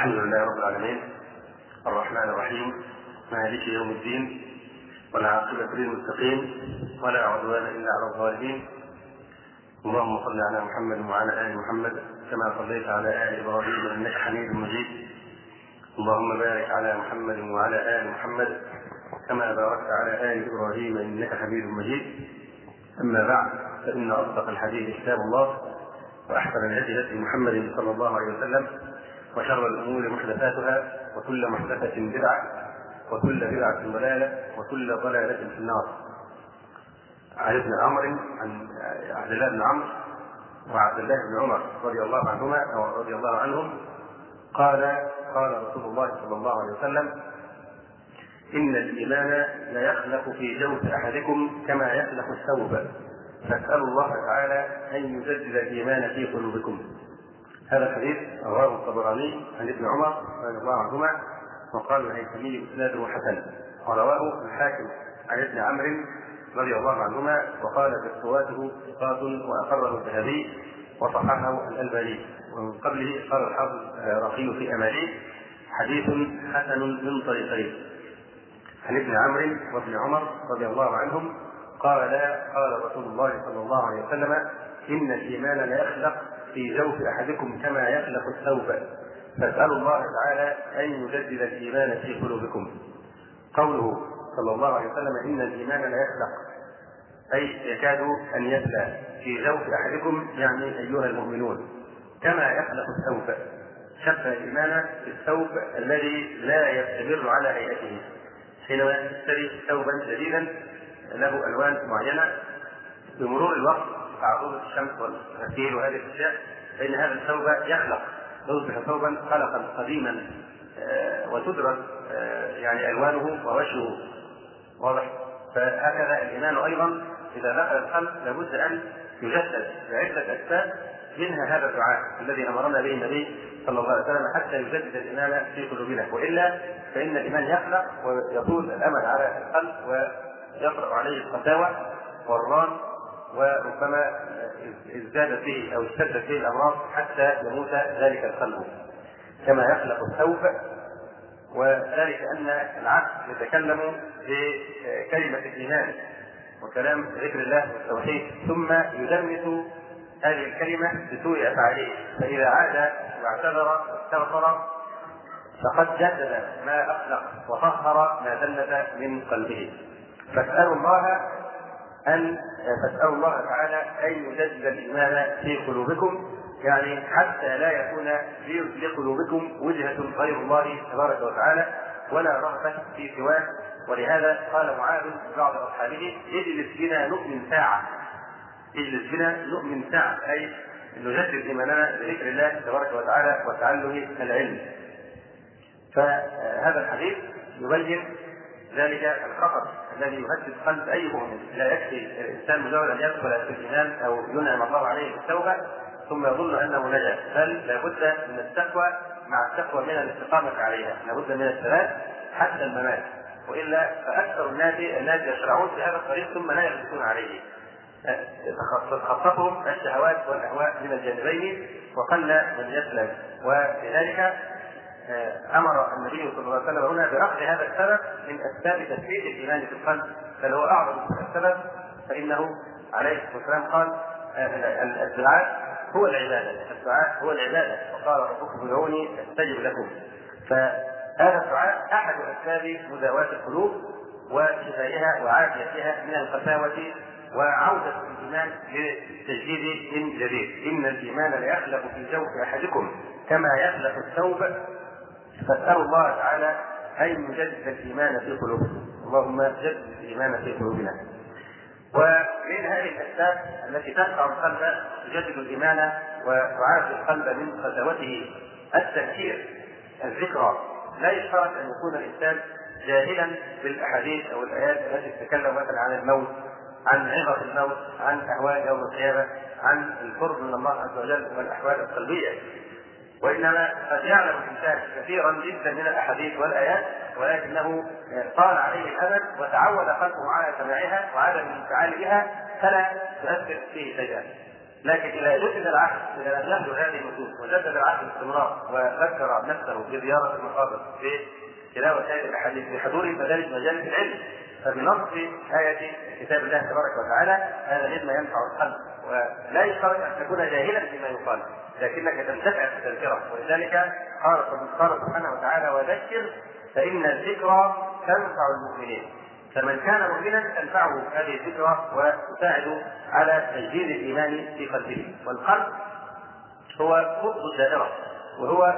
الحمد لله رب العالمين. الرحمن الرحيم. مالك يوم الدين. والعاقبة للمتقين. ولا عدوان إلا على الظالمين. اللهم صل على محمد وعلى آل محمد كما صليت على آل إبراهيم إنك حميد مجيد. اللهم بارك على محمد وعلى آل محمد كما باركت على آل إبراهيم إنك حميد مجيد. أما بعد فإن أصدق الحديث كتاب الله وأحسن الهدي هدي محمد صلى الله عليه وسلم. وشر الأمور محدثاتها وكل محدثة بدعة وكل بدعة ضلالة وكل ضلالة في النار. عن ابن عمرو عن عبد الله بن عمرو وعبد الله بن عمر رضي الله عنهما أو رضي الله عنهم قال قال رسول الله صلى الله عليه وسلم إن الإيمان ليخلق في جوف أحدكم كما يخلق الثوب فاسألوا الله تعالى أن يجدد الإيمان في قلوبكم هذا الحديث رواه الطبراني عن ابن عمر رضي الله عنهما وقال الهيثمي إسناده حسن. ورواه الحاكم عن ابن عمرو رضي الله عنهما وقال تسواته ثقات وأقره الذهبي وصححه الألباني. ومن قبله قال الحافظ العراقي في اماليه حديث حسن من طريقين. عن ابن عمرو وابن عمر رضي الله عنهم قال قال رسول الله صلى الله عليه وسلم إن الإيمان ليخلق في جوف أحدكم كما يخلق الثوب. فاسألوا الله تعالى أن يجدد الإيمان في قلوبكم. قوله صلى الله عليه وسلم إن الإيمان لا يخلق. أي يكاد أن يبلى في جوف أحدكم يعني أيها المؤمنون. كما يخلق الثوب. شبه الإيمان بالثوب الذي لا يستمر على هيئته. حينما تشتري ثوبا جديدا له ألوان معينة. بمرور الوقت تعرض الشمس والغسيل وهذه الأشياء فإن هذا الثوب يخلق. يصبح ثوبا خلقا قديما وتدرس يعني ألوانه ووجهه. واضح؟ فهكذا الإيمان أيضا إذا دخل القلب لابد أن يجدد بعده أسباب منها هذا الدعاء الذي أمرنا به النبي صلى الله عليه وسلم حتى يجدد الإيمان في قلوبنا. وإلا فإن الإيمان يخلق ويطول الامل على القلب ويطرا عليه القساوه والران وربما ازدادت به أو اشتدت به الأمراض حتى يموت ذلك القلب كما يخلق الثوب وذلك أن العبد يتكلم بكلمة الإيمان وكلام ذكر الله والتوحيد. ثم يدمس هذه الكلمة بسوء أفعاله. فإذا عاد واعتذر واستغفر فقد جدد ما أخلق وطهر ما دلت من قلبه. فاسألوا الله أن فاسألوا الله تعالى أن يجدد الإيمان في قلوبكم يعني حتى لا يكون لقلوبكم وجهة غير الله تبارك وتعالى ولا رغبة في سواه. ولهذا قال معاذ لبعض أصحابه اجلس بنا نؤمن ساعة. اجلس بنا نؤمن ساعة أي نجدد إيماننا بذكر الله تبارك وتعالى وتعلم العلم. فهذا الحديث يبين ذلك الخطر الذي يهدد قلب أي مؤمن. لا يكفي الإنسان مجرد أن يدخل في الإيمان أو ينعم الله عليه بالتوبة ثم يظن أنه نجا. بل لابد من التقوى مع التقوى من الاستقامة عليها. لابد من الثبات حتى الممات. وإلا فأكثر الناس الناس يشرعون في هذا الطريق ثم لا يثبتون عليه. تتخطفهم الشهوات والأهواء من الجانبين وقل من يسلم ولذلك أمر النبي صلى الله عليه وسلم هنا باخذ هذا السبب من أسباب تثبيت الإيمان في القلب بل هو أعظم السبب فإنه عليه الصلاة والسلام قال الدعاء هو العبادة الدعاء هو العبادة وقال ربكم ادعوني استجب لكم. فهذا الدعاء أحد أسباب مداواة القلوب وشفائها وعافيتها من القساوة وعودة الإيمان للتجديد من جديد. إن الإيمان ليخلق في جوف أحدكم كما يخلق الثوب فاسألوا الله تعالى أن يجدد الإيمان في قلوبكم اللهم جدد الإيمان في قلوبنا. ومن هذه الأسباب التي تدفع القلب تجدد الإيمان وتعافي القلب من قساوته التذكير الذكرى. لا يشترط أن يكون الإنسان جاهلا بالأحاديث أو الآيات التي تتكلم مثلا عن الموت عن عظة الموت عن اهوال يوم القيامة عن القرب من الله عز وجل والأحوال القلبية. وإنما قد يعلم الإنسان كثيرا جدا من الأحاديث والآيات ولكنه طال عليه الأمل وتعود قلبه على سماعها وعدم بها فلا تؤثر فيه شيئا. لكن إذا جدد العهد إذا لم يهدر هذه النصوص وجدد العهد باستمرار وذكر نفسه بزيارة المقابر في تلاوة هذه الأحاديث بحضور مدارس مجالس العلم فبنص آية كتاب الله تبارك وتعالى هذا مما ينفع القلب ولا يشترط أن تكون جاهلا بما يقال. لكنك تنتفع بالتذكرة ولذلك قال قال سبحانه وتعالى وذكر فإن الذكرى تنفع المؤمنين. فمن كان مؤمنا تنفعه هذه الذكرى وتساعد على تجديد الإيمان في قلبه. والقلب هو قطب الدائره وهو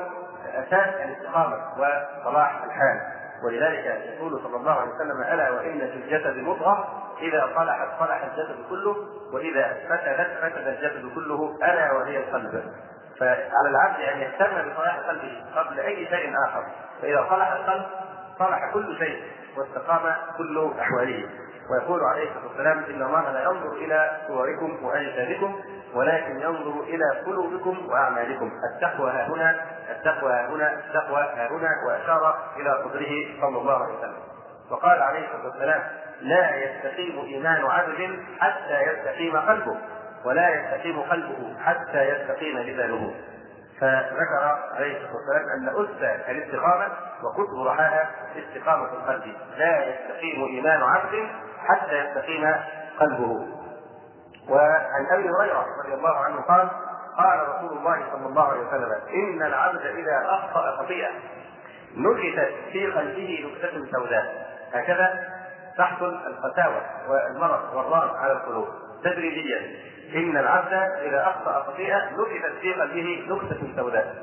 أساس الاستقامة وصلاح الحال. ولذلك يقول صلى الله عليه وسلم ألا وإن في الجسد مضغه إذا صلحت صلح الجسد كله وإذا فسدت فسد الجسد كله ألا وهي القلب. فعلى العبد أن يهتم بصلاح قلبه قبل أي شيء آخر. فإذا صلح القلب صلح كل شيء واستقام كل أحواله. ويقول عليه الصلاة والسلام إن الله لا ينظر إلى صوركم وأجسادكم ولكن ينظر إلى قلوبكم وأعمالكم. التقوى ها هنا التقوى ها هنا التقوى ها هنا وأشار إلى صدره صلى الله عليه وسلم. وقال عليه الصلاة والسلام لا يستقيم إيمان عبد حتى يستقيم قلبه. ولا يستقيم قلبه حتى يستقيم لسانه فذكر عليه الصلاة والسلام أن اس الاستقامة وقطب رحاها استقامة القلب. لا يستقيم إيمان عبد حتى يستقيم قلبه. وعن أبي هريرة رضي الله عنه قال قال رسول الله صلى الله عليه وسلم إن العبد إذا أخطأ خطيئة نكتت في قلبه نكته سوداء. هكذا تحصل القساوة والمرض والران على القلوب. تدريجيا. إن العبد إذا أخطأ خطيئة نكتت في قلبه نكته سوداء.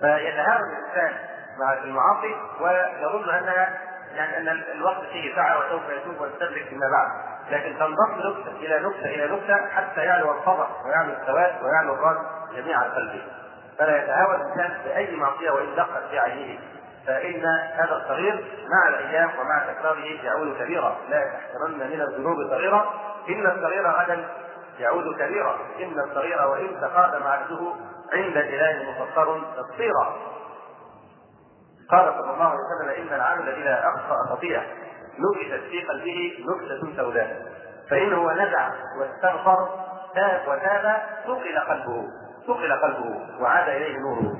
فيتهاون الإنسان مع المعاصي ويظن أنها يعني أن الوقت فيه ساعة وسوف يتوب ويستدرك فيما بعد. لكن تنضم نكته إلى نكته إلى نكته حتى يعلو الفضح ويعلو السواد ويعلو الران جميع قلبه. فلا يتهاون الإنسان بأي معصية وإن دقت في عينه فإن هذا الصغير مع الأيام ومع تكراره يعود كبيرا. لا تحتمن من الذنوب صغيرا. إن الصغير غدا يعود كبيرا. إن الصغير وإن تقادم عبده عند الاله مفطر تقصيرا قال صلى الله عليه وسلم إن العبد إذا أخطأ خطيئة نكتت في قلبه نكتة سوداء. فإنه نزع واستغفر تاب وتاب ثقل قلبه ثقل قلبه وعاد إليه نوره.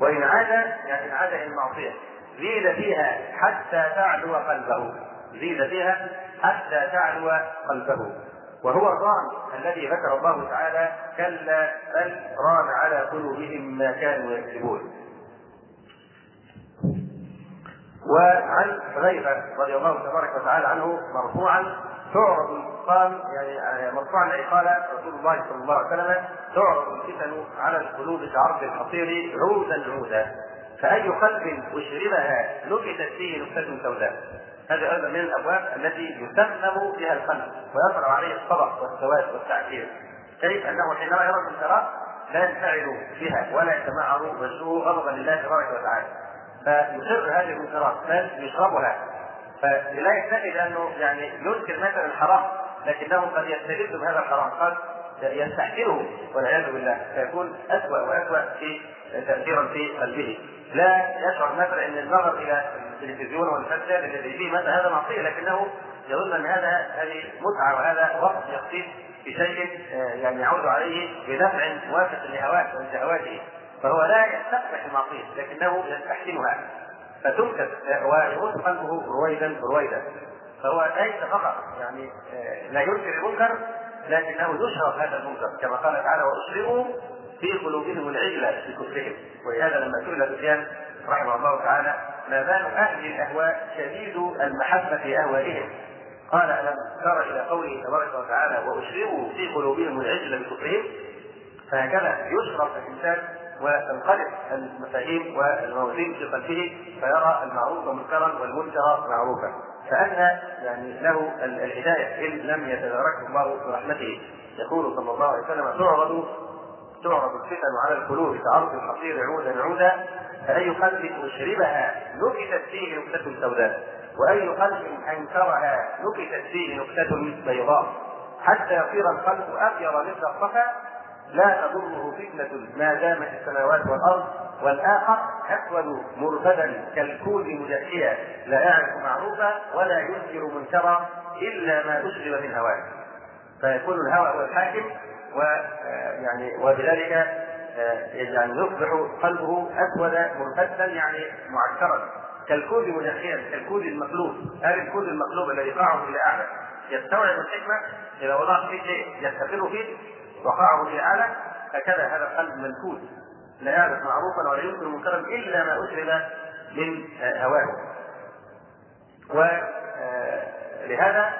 وإن عاد يعني عاد إلى المعصية. زيد فيها حتى تعلو قلبه. زيد فيها حتى تعلو قلبه وهو الران الذي ذكر الله تعالى كلا بل ران على قلوبهم ما كانوا يكسبون وعن حذيفه رضي الله تبارك وتعالى عنه مرفوعا تعرض قال يعني مرفوعا اي قال رسول الله صلى الله عليه وسلم تعرض الفتن على القلوب كعرض الحصير عودا عودا فأي قلب أشربها نكتت فيه نكته سوداء. هذه أيضا من الأبواب التي يسلم بها القلب ويطرا عليه الصبر والسواد والتعكير كيف؟ أنه حينما يرى المنكرات لا ينفعل بها ولا يتمعر وجهه غضبا لله تبارك وتعالى. فيصر هذه المنكرات بل يشربها فلا يكتفي بانه يعني ينكر مثلا الحرام لكنه قد يستجد بهذا الحرام قد يستحسنه والعياذ بالله. فيكون اسوء واسوء في تاثيرا في قلبه. لا يشعر مثلا إن النظر إلى التلفزيون والفساد الذي فيه مثلا هذا معصيه لكنه يظن أن هذا هذه متعة وهذا وقت يقضيه في شيء يعني يعود عليه بنفع موافق لهواه ولشهواته فهو لا يستقبح المعصيه لكنه يستحسنها. فتمكث ويموت قلبه رويدا رويدا فهو ليس فقط يعني لا ينكر المنكر لكنه يشرب هذا المنكر كما قال تعالى واشربوا في قلوبهم العجلة في كفرهم ولهذا لما سئل سفيان رحمه الله تعالى ما بال أهل الأهواء شديد المحبة في أهوائهم. قال ألم تر إلى قوله تبارك وتعالى وأشربوا في قلوبهم العجل بكفرهم فهكذا يشرب الإنسان وتنقلب المفاهيم والموازين في قلبه فيرى المعروف منكرا والمنكر معروفا. فأن يعني له الهداية إن لم يتداركه الله برحمته. يقول صلى الله عليه وسلم تعرض تعرض الفتن على القلوب كأرض الحصير عودا عودا فأي قلب أشربها نكتت فيه نكتة سوداء. وأي قلب أنكرها نكتت فيه نكتة بيضاء. حتى يصير القلب أبيض مثل الصفا لا تضره فتنة ما دامت السماوات والأرض. والآخر أسود مربدا كالكوز مجخيا لا يعرف معروفا ولا ينكر منكرا إلا ما أشرب من هواه. فيكون الهوى هو الحاكم ويعني وبذلك يعني يصبح قلبه أسود مربدا يعني معكرا. كالكوز مجخيا كالكوز المقلوب. هذا الكوز المقلوب الذي قاعه إلى أعلى يستوعب الحكمة. إذا وضعت فيه شيء يستقر فيه وقاعه إلى أعلى هكذا هذا القلب منكود لا يعرف معروفا ولا ينكر منكرا إلا ما أشرب من هواه. ولهذا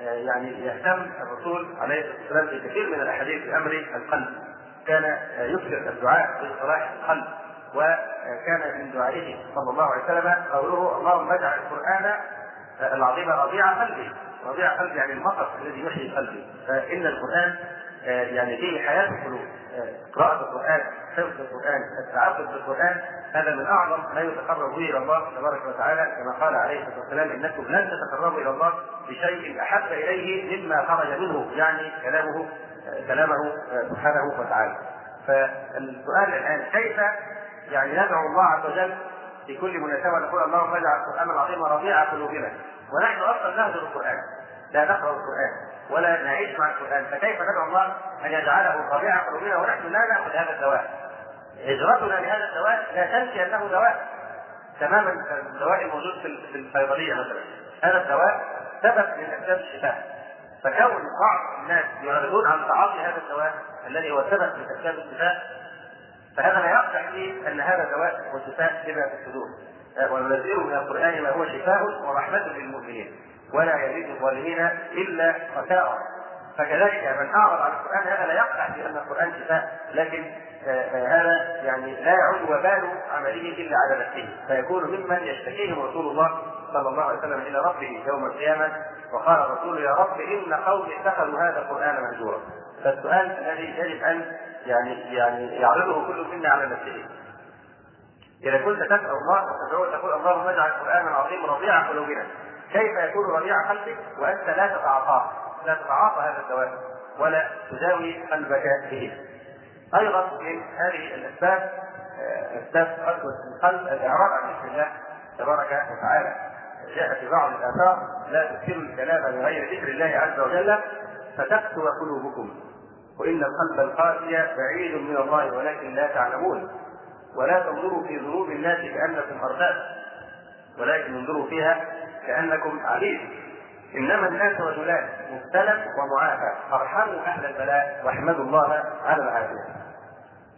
يعني يهتم الرسول عليه الصلاة والسلام في كثير من الأحاديث بامر القلب. كان يكثر الدعاء بصلاح القلب. وكان من دعائه صلى الله عليه وسلم قوله اللهم اجعل القرآن العظيم ربيع قلبي. ربيع قلبي يعني المطر الذي يحيي قلبي. فإن القرآن يعني فيه حياة القلوب. قراءة القرآن حفظ القرآن التعبد بالقرآن هذا من أعظم ما يتقرب به إلى الله تبارك وتعالى كما قال عليه الصلاة والسلام إنكم لن تتقربوا إلى الله بشيء أحب إليه مما خرج منه يعني كلامه كلامه سبحانه وتعالى. فالسؤال الآن كيف يعني ندعو الله عز وجل في كل مناسبة نقول اللهم اجعل القرآن العظيم ربيع قلوبنا ونحن أصلا نهجر القرآن لا نقرأ القرآن ولا نعيش مع القران فكيف ندعو الله أن يجعله ربيع قلوبنا ونحن لا نأخذ هذا الدواء؟ هجرتنا لهذا الدواء لا تنسي انه دواء. تماما الدواء الموجود في الصيدليه مثلا. هذا الدواء سبب من أسباب الشفاء. فكون بعض الناس يعرضون عن تعاطي هذا الدواء الذي هو سبب من أسباب الشفاء فهذا لا يقطع فيه أن هذا دواء وشفاء لما في الصدور. وننزل من القرآن ما هو شفاء ورحمة للمؤمنين. ولا يزيد الظالمين إلا خسارا فكذلك من أعرض عن القرآن هذا لا يقطع في أن القرآن شفاء لكن هذا يعني لا يعود وبال عمله إلا على نفسه. فيكون ممن يشتكيهم رسول الله صلى الله عليه وسلم إلى ربه يوم القيامة وقال الرسول يا رب إن قومي اتخذوا هذا القرآن مهجورا فالسؤال الذي يجب أن يعني يعني يعرضه كل منا على نفسه. إذا كنت تسأل الله وتدعو تقول اللهم اجعل القرآن العظيم ربيع قلوبنا. كيف يكون ربيع قلبك وأنت لا تتعاطاه؟ لا تتعاطى هذا الدواء ولا تداوي قلبك به أيضا من هذه الأسباب أسباب قسوه القلب الإعراض عن ذكر الله تبارك وتعالى. جاء في بعض الآثار لا تكثروا الكلام بغير ذكر الله عز وجل فتقسو قلوبكم. وإن القلب القاسي بعيد من الله ولكن لا تعلمون. ولا تنظروا في ذنوب الناس كأنكم ارباب ولكن انظروا فيها كأنكم عبيد إنما الناس رجلان مبتلى ومعافى فارحموا أهل البلاء واحمدوا الله على العافية.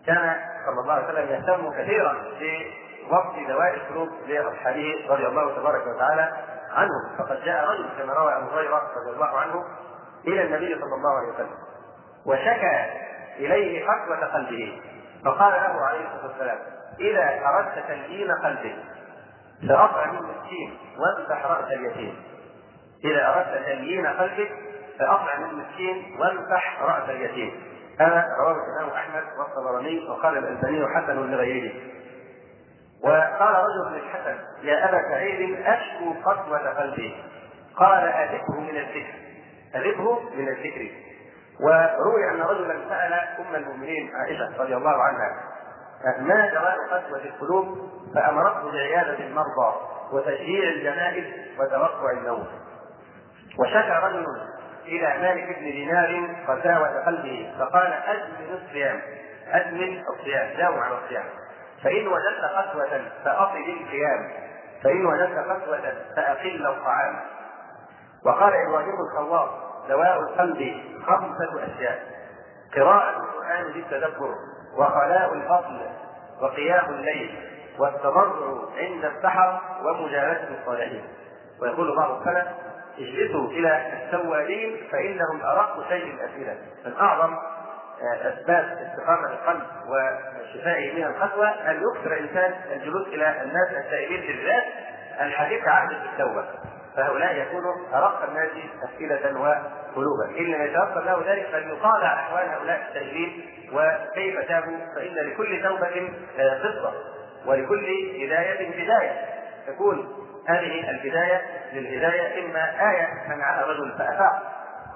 كان صلى الله عليه وسلم يهتم كثيرا بوقت دواء القلوب لأصحابه رضي الله تبارك وتعالى عنهم. فقد جاء رجل كما روى أبو هريرة رضي الله عنه إلى النبي صلى الله عليه وسلم وشكى إليه قسوة قلبه. فقال له عليه الصلاة والسلام إذا أردت تليين قلبك فاطعم المسكين وامسح رأس اليتيم. إذا أردت تليين قلبك فاطعم المسكين وامسح رأس اليتيم. هذا رواه الإمام أحمد والطبراني وقال الألباني حسن لغيره. وقال رجل للحسن يا أبا سعيد أشكو قسوة قلبي. قال أذبه من الذكر. أذبه من الذكر. وروي أن رجلا سأل أم المؤمنين عائشة رضي الله عنها ما دواء قسوه القلوب فأمرته بعيادة المرضى وتشجيع الجنائز وتوقع الموت وشكى رجل إلى مالك بن دينار قساوة قلبه فقال ادمن الصيام ادمن الصيام داوم على الصيام. فإن وجدت قسوة فأطل القيام فإن وجدت قسوة فأقل الطعام. وقال إبراهيم الخواص دواء القلب خمسة أشياء. قراءة القرآن بالتدبر وخلاء الفضل وقيام الليل والتضرع عند السحر ومجالسه الصالحين ويقول بعض السلف اجلسوا إلى التوابين فإنهم أرق شيء الاسئله من أعظم أسباب استقامة القلب وشفائه من الخطوه أن يكثر الإنسان الجلوس إلى الناس التائبين بالذات الحديث عهد بالتوبه فهؤلاء يكونوا أرق الناس أسئلة وقلوبا. إن لم يتوفر له ذلك فليطالع أحوال هؤلاء التائبين وكيف تابوا؟ فإن لكل توبة قصه ولكل هداية بداية. تكون هذه البداية للهداية إما آية سمعها رجل فأفاق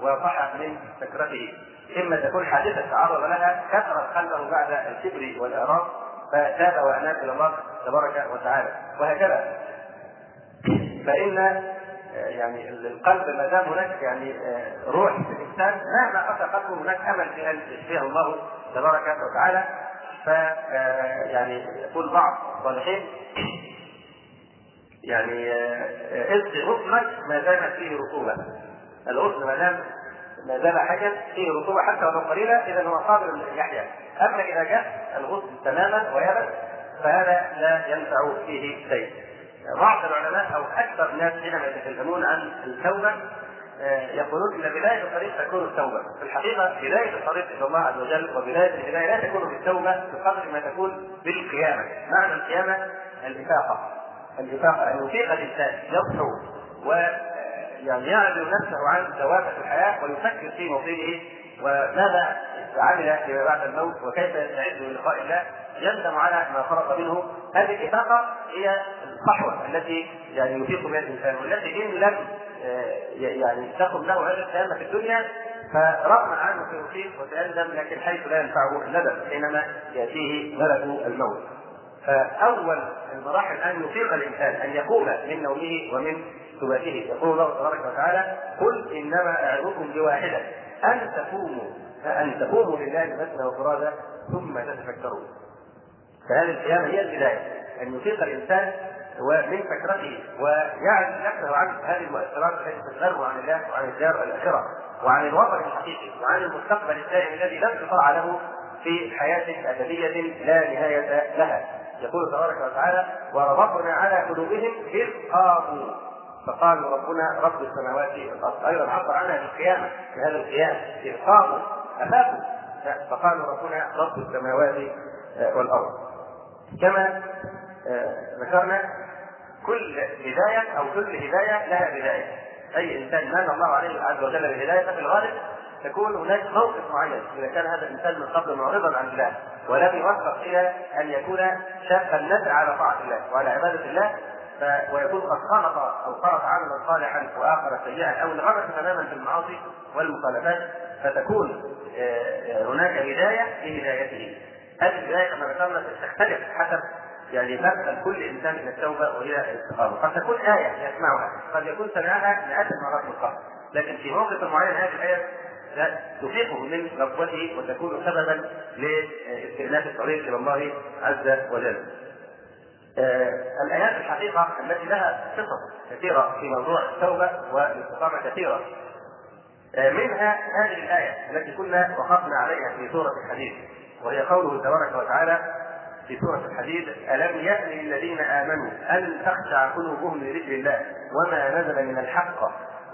وصح من سكرته إما تكون حادثة تعرض لها كثرت قلبه بعد الكبر والإعراض فتاب وأناب إلى الله تبارك وتعالى وهكذا. فإن يعني القلب ما دام هناك يعني روح في الإنسان مهما قسى قلبه هناك أمل في ان يشفيه الله تبارك وتعالى. ف يعني يقول بعض الصالحين يعني اسقي غصنك ما دامت فيه رطوبة. الغصن ما دام ما دام حاجة فيه رطوبة حتى ولو قليلة إذا هو قابل لليحيى أما إذا جاء الغصن تماما ويبس فهذا لا ينفع فيه شيء. بعض العلماء أو أكثر الناس حينما يتكلمون عن التوبة يقولون إن بداية الطريق تكون التوبة، في الحقيقة بداية الطريق إلى الله عز وجل وبداية الهدايه لا تكون بالتوبة بقدر ما تكون بالقيامة، معنى القيامة الإفاقة، الإفاقة أن يفيق الإنسان يصحو و يعني يعزل نفسه عن دوافع الحياة ويفكر في مصيره وماذا عمل فيما بعد الموت وكيف يستعد للقاء الله. يندم على ما فرط منه. هذه الإفاقة هي الصحوة التي يعني يفيق بها الإنسان والتي إن لم يعني تقم له هذه القيامة في الدنيا فرغم عنه سيصيب وسيندم لكن حيث لا ينفعه الندم حينما يأتيه ملك الموت. فأول المراحل أن يفيق الإنسان أن يقوم من نومه ومن سباته يقول الله تبارك وتعالى قل إنما أعظكم بواحدة أن تقوموا أن تقوموا لله مثنى وفرادى ثم تتفكروا فهذه القيامة هي البداية. أن يفيق الإنسان ومن فكرته ويعزل نفسه عن هذه المؤثرات التي تشغله عن الله وعن الدار الآخرة وعن الوطن الحقيقي وعن المستقبل الدائم الذي لا انقطاع له في حياة أبدية لا نهاية لها. يقول تبارك وتعالى وربطنا على قلوبهم إذ قاموا فقالوا ربنا رب السماوات والأرض. أيضا عبر عنها بالقيامه في هذا القيام. إذ قاموا أفاقوا. فقالوا ربنا رب السماوات والأرض. كما ذكرنا كل بدايه أو كل هداية لها بداية أي إنسان من الله عليه عز وجل بالهدايه ففي الغالب تكون هناك موقف معين إذا كان هذا الإنسان من قبل معرضا عن الله ولم يوفق إلى أن يكون شاقا النسع على طاعة الله وعلى عبادة الله ويكون قد خلط أو خلط عملا صالحا وآخر سيئا أو انغمس تماما في المعاصي والمخالفات فتكون هناك بدايه لهدايته. هذه البدايه كما ذكرنا تختلف حسب يعني مدخل كل إنسان من التوبة وهي الاستقامة، قد تكون آية يسمعها، قد يكون سمعها مئات المرات من قبل، لكن في موقف معين هذه الآية تفيقه من غفوته وتكون سببا لاستئناف الطريق إلى الله عز وجل. آه الآيات الحقيقة التي لها قصص كثيرة في موضوع التوبة والاستقامة كثيرة. آه منها هذه الآية التي كنا وقفنا عليها في سورة الحديد وهي قوله تبارك وتعالى في سورة الحديد ألم يأن للذين آمنوا أن تخشع قلوبهم لذكر الله وما نزل من الحق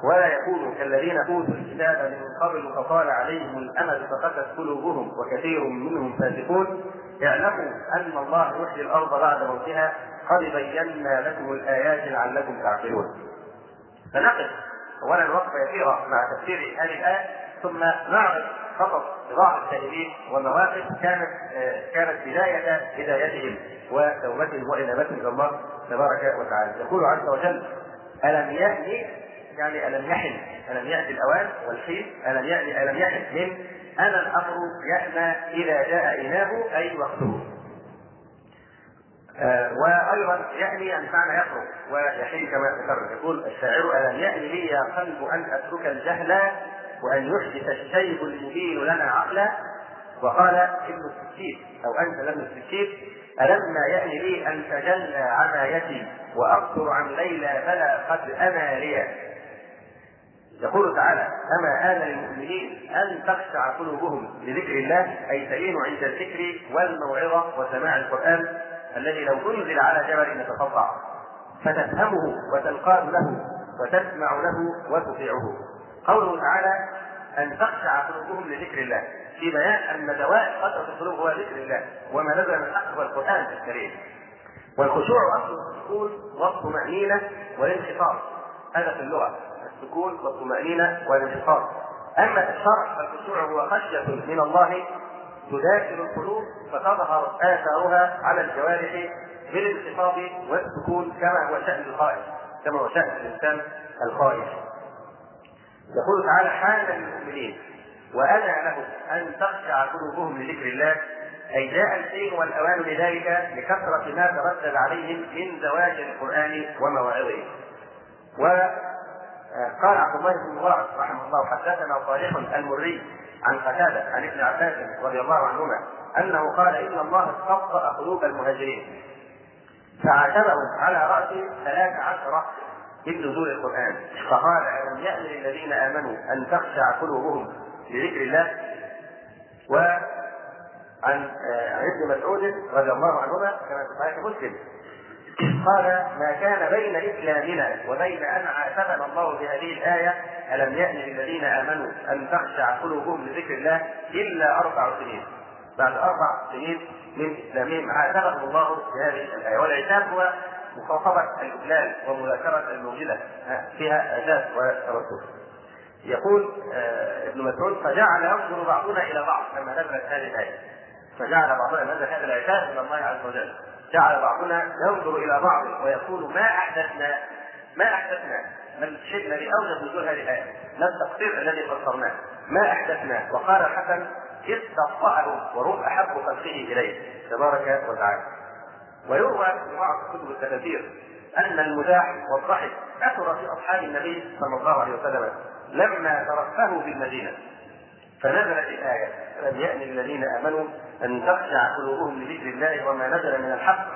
ولا يكونوا كالذين أوتوا الكتاب من قبل فطال عليهم الأمد فقست قلوبهم وكثير منهم فاسقون اعلموا أن الله يحيي الأرض بعد موتها قد بينا لكم الآيات لعلكم تعقلون. فنقف أولا وقفة يسيرة مع تفسير هذه الآية ثم نعرض فقط بعض التائبين ومواقف كانت كانت بداية هدايتهم وتوبتهم وإنابتهم إلى الله تبارك وتعالى. يقول عز وجل: ألم يأني؟ يعني ألم يحن؟ ألم يأتي الأوان والحين ألم يأتي ألم يحن من؟ أنا الأمر يأنى إذا جاء إناه أي وقته. آه وأيضا يأني يعني معنى يقرب ويحيي كما ذكرنا يقول الشاعر ألم يأن لي يا قلب أن أترك الجهل وان يحدث الشيب المبين لنا عقلا؟ وقال ابن السكيت وأنشد ابن السكيت ألما يأن لي أن تجلى عمايتي وأقصر عن ليلى بلى قد أنى ليا؟ يقول تعالى أما آن للمؤمنين أن تخشع قلوبهم لذكر الله أي تلين عند الذكر والموعظة وسماع القرآن الذي لو أنزل على جبل يتقطع فتفهمه وتنقاد له وتسمع له وتطيعه. قوله تعالى أن تخشع قلوبهم لذكر الله. في بيان أن دواء قسوة القلوب هو ذكر الله وما نزل من الحق هو القرآن الكريم. والخشوع أصل السكون والطمأنينة والانخفاض هذا في اللغة السكون والطمأنينة والانخفاض أما في الشرع فالخشوع هو خشية من الله تداخل القلوب فتظهر آثارها على الجوارح بالانخفاض والسكون كما هو شأن الخائف كما هو شأن الإنسان الخائف. يقول تعالى حان للمؤمنين وأنا لهم أن تخشع قلوبهم لذكر الله أي جاء الحين والأوان لذلك لكثرة ما ترتب عليهم من زواج القرآن ومواعظه. قال عبد الله بن مبارك رحمه الله حدثنا صالح المري عن قتادة عن ابن عباس رضي الله عنهما أنه قال إن الله استبطأ قلوب المهاجرين فعاتبهم على رأس ثلاث عشر من نزول القرآن. فقال الم يأن للذين امنوا ان تخشع قلوبهم لذكر الله وعن ابن مسعود رضي الله عنهما كما في صحيح مسلم. قال ما كان بين إسلامنا وبين أن عاتبنا الله بهذه الآية الم يأن للذين امنوا ان تخشع قلوبهم لذكر الله الا أربع سنين. بعد أربع سنين من إسلامهم عاتبهم الله بهذه الآية. والعتاب هو مخاطبة الاذلال ومذاكرة الموجده فيها أساس وترتب يقول ابن مسعود فجعل ينظر بعضنا إلى بعض. لما نزلت هذه الآية. فجعل بعضنا نزل هذا العتاب إلى الله عز وجل. جعل بعضنا ينظر إلى بعض ويقول ما أحدثنا ما أحدثنا ما الشيء الذي اوجب نزول هذه الآية؟ ما التقصير الذي قصرناه ما أحدثنا؟ وقال الحسن استطاعه ورب احب خلقه إليه. تبارك وتعالى. ويروى في بعض كتب التفاسير أن المزاح والضحك كثر في أصحاب النبي صلى الله عليه وسلم لما ترفهوا في المدينة فنزلت الآية لم يأن الذين آمنوا أن تخشع قلوبهم لذكر الله وما نزل من الحق؟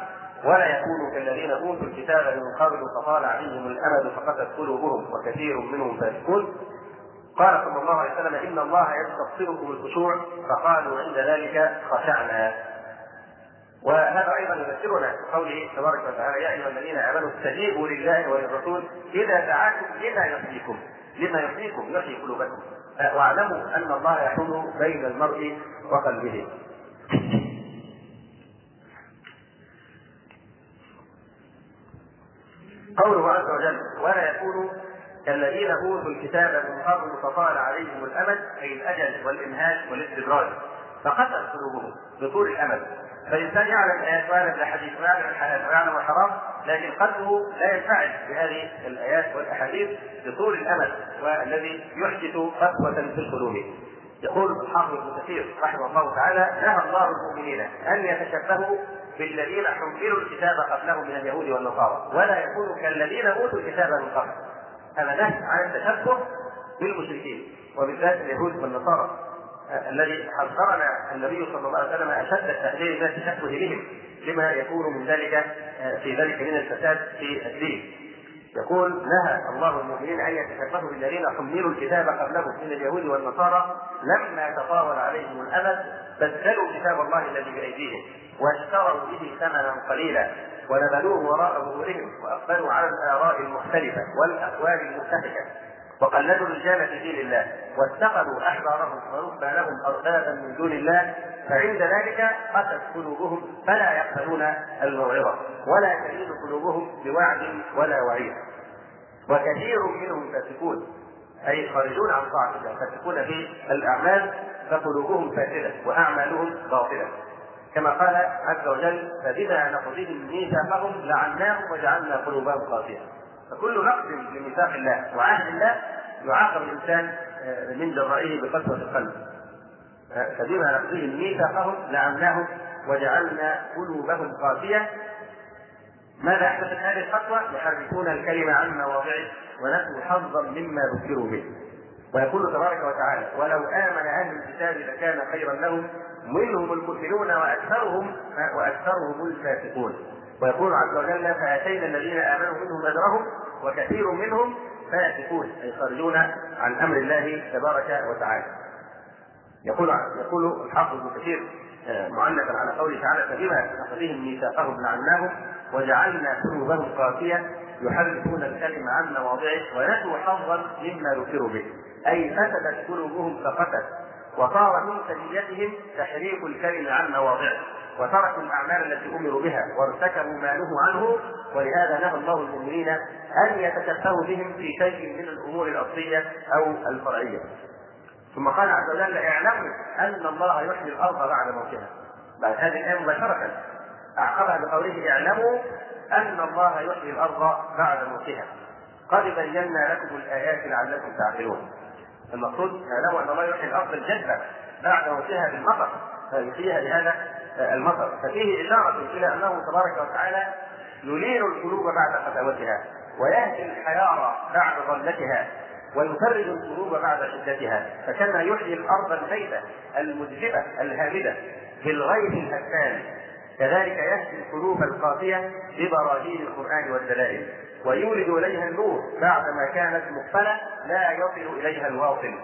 ولا يكونوا كالذين أوتوا الكتاب من قبل فطال عليهم الأمد فقست قلوبهم وكثير منهم فاسقون. قال صلى الله عليه وسلم إن الله يستبصركم الخشوع. فقالوا عند ذلك خشعنا. وهذا أيضا يذكرنا بقوله تبارك وتعالى يا أيها الذين آمنوا استجيبوا لله وللرسول إذا دعاكم لما يحييكم لما يحييكم يحيي قلوبكم. واعلموا أن الله يحول بين المرء وقلبه. قوله عز وجل ولا يكونوا كالذين أوتوا الكتاب من قبل فطال عليهم الأمد أي الأجل والامهال والاستدراج فقست قلوبهم بطول الأمد. فالإنسان يعلم الايات ويعلم الاحاديث ويعلم ويعلم الحرام لكن قلبه لا ينفعل بهذه الآيات والأحاديث بطول الامد والذي يحدث قسوة في القلوب. يقول الحافظ ابن كثير رحمه الله تعالى نهى الله المؤمنين أن يتشبهوا بالذين حملوا الكتاب قبلهم من اليهود والنصارى ولا يكونوا كالذين أوتوا الكتاب من قبل. هذا نهي عن التشبه بالمشركين وبالذات اليهود والنصارى. الذي حذرنا النبي صلى الله عليه وسلم أشد التحذير من التشبه بهم لما يكون من ذلك في ذلك من الفساد في الدين. يقول نهى الله المؤمنين أن يتشبهوا بالذين حملوا الكتاب قبلهم من اليهود والنصارى لما تطاول عليهم الأمد بدلوا كتاب الله الذي بأيديهم واشتروا به ثمنا قليلا ونبذوه وراء ظهورهم وأقبلوا على الآراء المختلفة والاقوال المتفقة. وقلدوا الرجال في دين الله واتخذوا أحبارهم ورهبانهم اربابا من دون الله فعند ذلك قست قلوبهم فلا يقبلون الموعظة ولا تلين قلوبهم بوعد ولا وعيد. وكثير منهم فاسقون أي خارجون عن طاعة الله فاسقون في الأعمال فقلوبهم فاسدة وأعمالهم باطلة. كما قال عز وجل فبما نقضهم ميثاقهم لعناهم وجعلنا قلوبهم قاسيه فكل نقض لميثاق الله وعهد الله يعاقب الإنسان من جرائه بقسوة القلب. فبما نقضهم ميثاقهم لعناهم وجعلنا قلوبهم قاسية. ماذا أحدثت هذه الخطوه؟ يحرفون الكلمة عن مواضعه ونسوا حظا مما ذكروا به. ويقول تبارك وتعالى ولو آمن أهل الكتاب لكان خيرا لهم منهم المؤمنون وأكثرهم وأكثرهم الفاسقون. ويقول عز وجل فآتينا الذين آمنوا منهم أجرهم وكثير منهم فاسقون أي خارجون عن أمر الله تبارك وتعالى. يقول يقول الحافظ ابن كثير معلقا على قوله تعالى فبما نقضهم ميثاقهم لعناهم وجعلنا قلوبهم قاسية يحرفون الكلمة عن مواضعه ونسوا حظا مما ذكروا به. أي فسدت قلوبهم فقست وصار من سجيتهم تحريف الكلمة عن مواضعه. وتركوا الأعمال التي أمروا بها وارتكبوا ما نهوا عنه ولهذا نهى الله المؤمنين أن يتشبهوا بهم في شيء من الأمور الأصلية أو الفرعية. ثم قال عز وجل اعلموا أن الله يحيي الأرض بعد موتها. بعد هذه الآية مباشرة أعقبها بقوله اعلموا أن الله يحيي الأرض بعد موتها. قد بينا لكم الآيات لعلكم تعقلون. المقصود اعلموا أن الله يحيي الأرض الجدة بعد موتها بالمطر. فيحييها بهذا المطر. ففيه إشارة إلى أنه تبارك وتعالى يلين القلوب بعد قساوتها ويهدي الحيارى بعد ضلتها ويفرج القلوب بعد شدتها فكما يحيي الأرض الميته المذهبه الهامدة بالغيث الهتان كذلك يهدي القلوب القاسيه ببراهين القرآن والدلائل ويولد إليها النور بعدما كانت مقفلة لا يصل إليها الواصل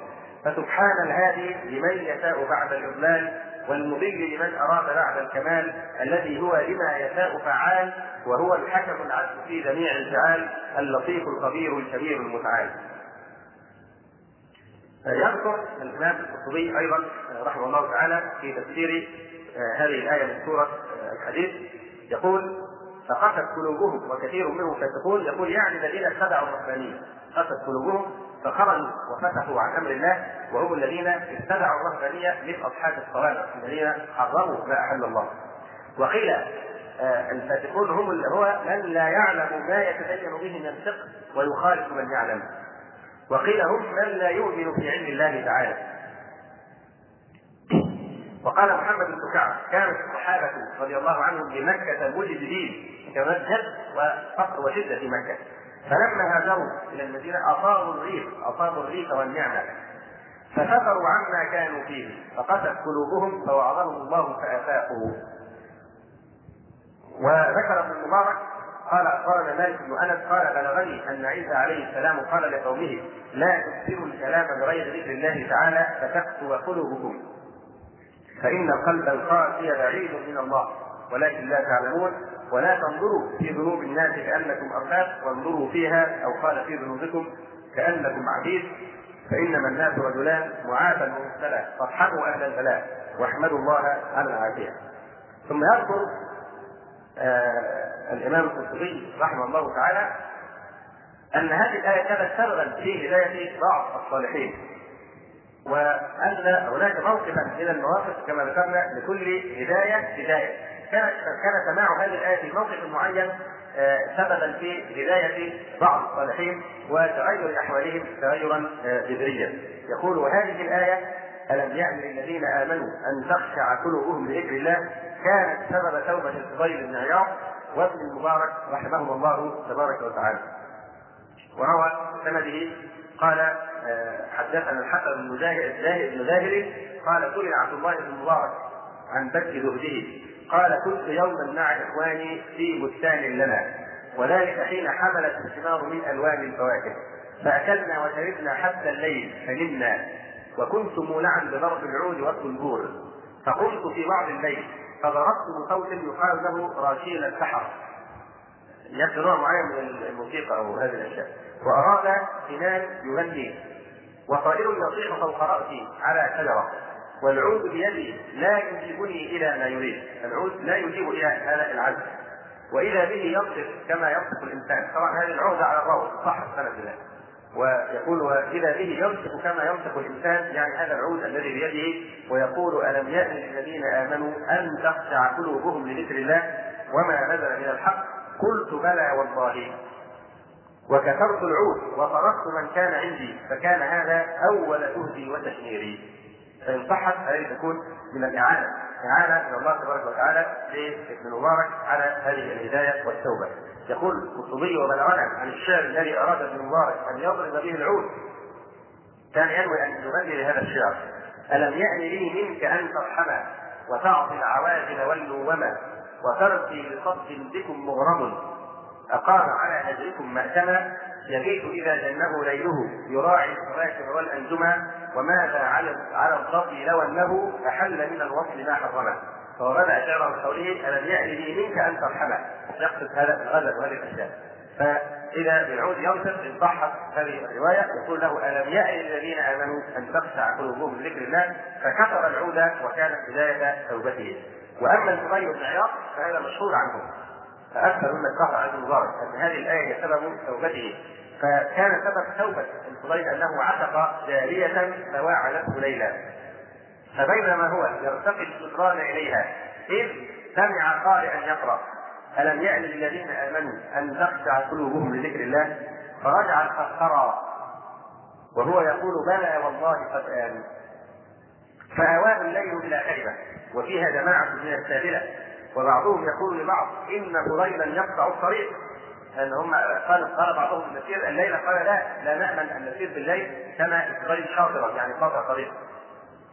فسبحان الهادي لمن يشاء بعد الإضلال والمضي لمن أراد بعد الكمال الذي هو لما يشاء فعال وهو الحكم العدل في جميع الفعال اللطيف الخبير الكبير المتعال. يذكر الإمام القرطبي أيضا رحمه الله تعالى في تفسير هذه الآية من سورة الحديث يقول فقست قلوبهم وكثير منهم فاسقون يقول يعني الذين اتبعوا الرهبانيه قست قلوبهم فخرجوا وفتحوا عن أمر الله وهم الذين اتبعوا الرهبانيه من أصحاب الصوامع الذين حرموا ما أحل الله. وقيل آه الفاسقون هم اللي هو من لا يعلم ما يتبين به من الفقه ويخالف من يعلم. وقيل هم من لا يؤمن في علم الله تعالى. وقال محمد بن كعب كانت الصحابة رضي الله عنهم بمكة مجددين كمذهب وفقر وشدة في مكة فلما هاجروا إلى المدينة أصابوا الريف أصابوا الريف والنعمة. فسفروا عما كانوا فيه فقست قلوبهم فوعظهم الله فأفاقوا. وذكر ابن المبارك قال أخبرنا مالك بن أنس قال بلغني أن عيسى عليه السلام قال لقومه لا تكثروا الكلام بغير ذكر الله تعالى فتكسو قلوبكم فإن القلب القاسي بعيد من الله ولكن لا تعلمون ولا تنظروا في ذنوب الناس كأنكم ارباب وانظروا فيها أو قال في ذنوبكم كأنكم عبيد. فإنما الناس رجلان معافى ومبتلى فارحموا أهل البلاء واحمدوا الله على العافية. ثم يذكر آه الإمام القرطبي رحمه الله تعالى أن هذه الآية كانت سببا في هداية بعض الصالحين. وأن هناك موقفا من المواقف كما ذكرنا لكل هداية هداية كان كان سماع هذه الآية في موقف معين سببا في هدايه بعض الصالحين وتغير أحوالهم تغيرا جذريا. يقول وهذه الآية ألم يعن للذين آمنوا أن تخشع قلوبهم لذكر الله؟ كانت سبب توبة الفضيل بن عياض وابن المبارك رحمهم الله تبارك وتعالى. وروى سنده قال حدثنا الحسن بن مجاهد بن زاهر قال سئل عبد الله بن المبارك عن بك زهده. قال كنت يوما مع إخواني في بستان لنا وذلك حين حملت الثمار من ألوان الفواكه فأكلنا وشربنا حتى الليل فنمنا وكنت مولعا بضرب العود والطنبور. فقمت في بعض الليل فضربت بصوت يقال له راشيل السحر. يأتي نوع معين من الموسيقى أو هذه الأشياء. وأراد سنان يغني وطائر يطيح فوق رأسي على شجرة. والعود بيدي لا يجيبني إلى ما يريد، العود لا يجيب إلى هذا العزم. وإذا به ينطق كما ينطق الإنسان، طبعا هذه العودة على الروض صح السند له. ويقول واذا به ينطق كما ينطق الإنسان يعني هذا العود الذي بيده. ويقول ألم يأن للذين آمنوا أن تخشع قلوبهم لذكر الله وما نزل من الحق؟ قلت بلى والله. وكسرت العود وطرقت من كان عندي فكان هذا أول جهدي وتشميري. فإن صحت هذه تكون من الإعانة إعانة من الله تبارك وتعالى لابن المبارك على هذه الهداية والتوبة. يقول القرطبي وبلغنا عن الشعر الذي أراد ابن المبارك أن يضرب به العود كان ينوي أن يغني لهذا الشعر. ألم يأن لي منك أن ترحم وتعطي العوازل واللومة وترقي لصد بكم مغرم؟ أقام على هجركم مأتما يبيت إذا جنه ليله يراعي الكواكب والأنجما وماذا على على الضبي لو أنه أحل من الوصل ما حرمه. فهو بدأ شعره بقوله ألم يأن لي منك أن ترحمه؟ يقصد هذا الغدر وهذه الأشياء. فإذا بالعود ينطق إن صحت هذه الرواية يقول له ألم يأن للذين آمنوا أن تخشع قلوبهم لذكر الله؟ فكسر العود وكانت بداية توبته. وأما الفضيل بن عياض فهذا مشهور عنه فأكثر مما اتفق عن المبارك أن هذه الآية هي سبب توبته. فكان سبب توبة الفضيل أنه عتق جارية فواعدته ليلا فبينما هو يرتقي الشكران إليها إذ سمع قارئا يقرأ ألم يأن للذين آمنوا أن تخشع قلوبهم لذكر الله؟ فرجع القهقرى وهو يقول بلى والله قد آمن. فأواه الليل إلى كلمة وفيها جماعة من السابلة وبعضهم يقول لبعض إن فضيلا يقطع الطريق. ان هم قال قال بعضهم نسير الليلة قال لا لا نامن ان نسير بالليل كما الطريق شاطرا يعني قاطع طريق.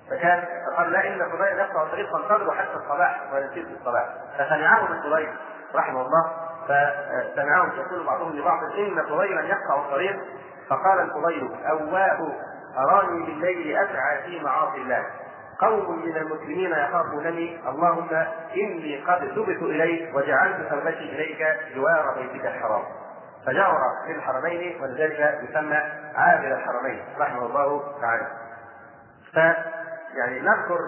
فكان فقال لا إن فضيل يقطع الطريق فانتظروا حتى الصباح ونسير في الصباح. فسمعه ابن فضيل رحمه الله فسمعهم يقول بعضهم لبعض إن فضيلا يقطع الطريق. فقال الفضيل أواه أراني بالليل أسعى في معاصي الله. قوم من المسلمين يخافونني. اللهم إني قد تبت إليك وجعلت توبتي إليك جوار بيتك الحرام. فجاور في الحرمين ولذلك يسمى عابر الحرمين رحمه الله تعالى. ف يعني نذكر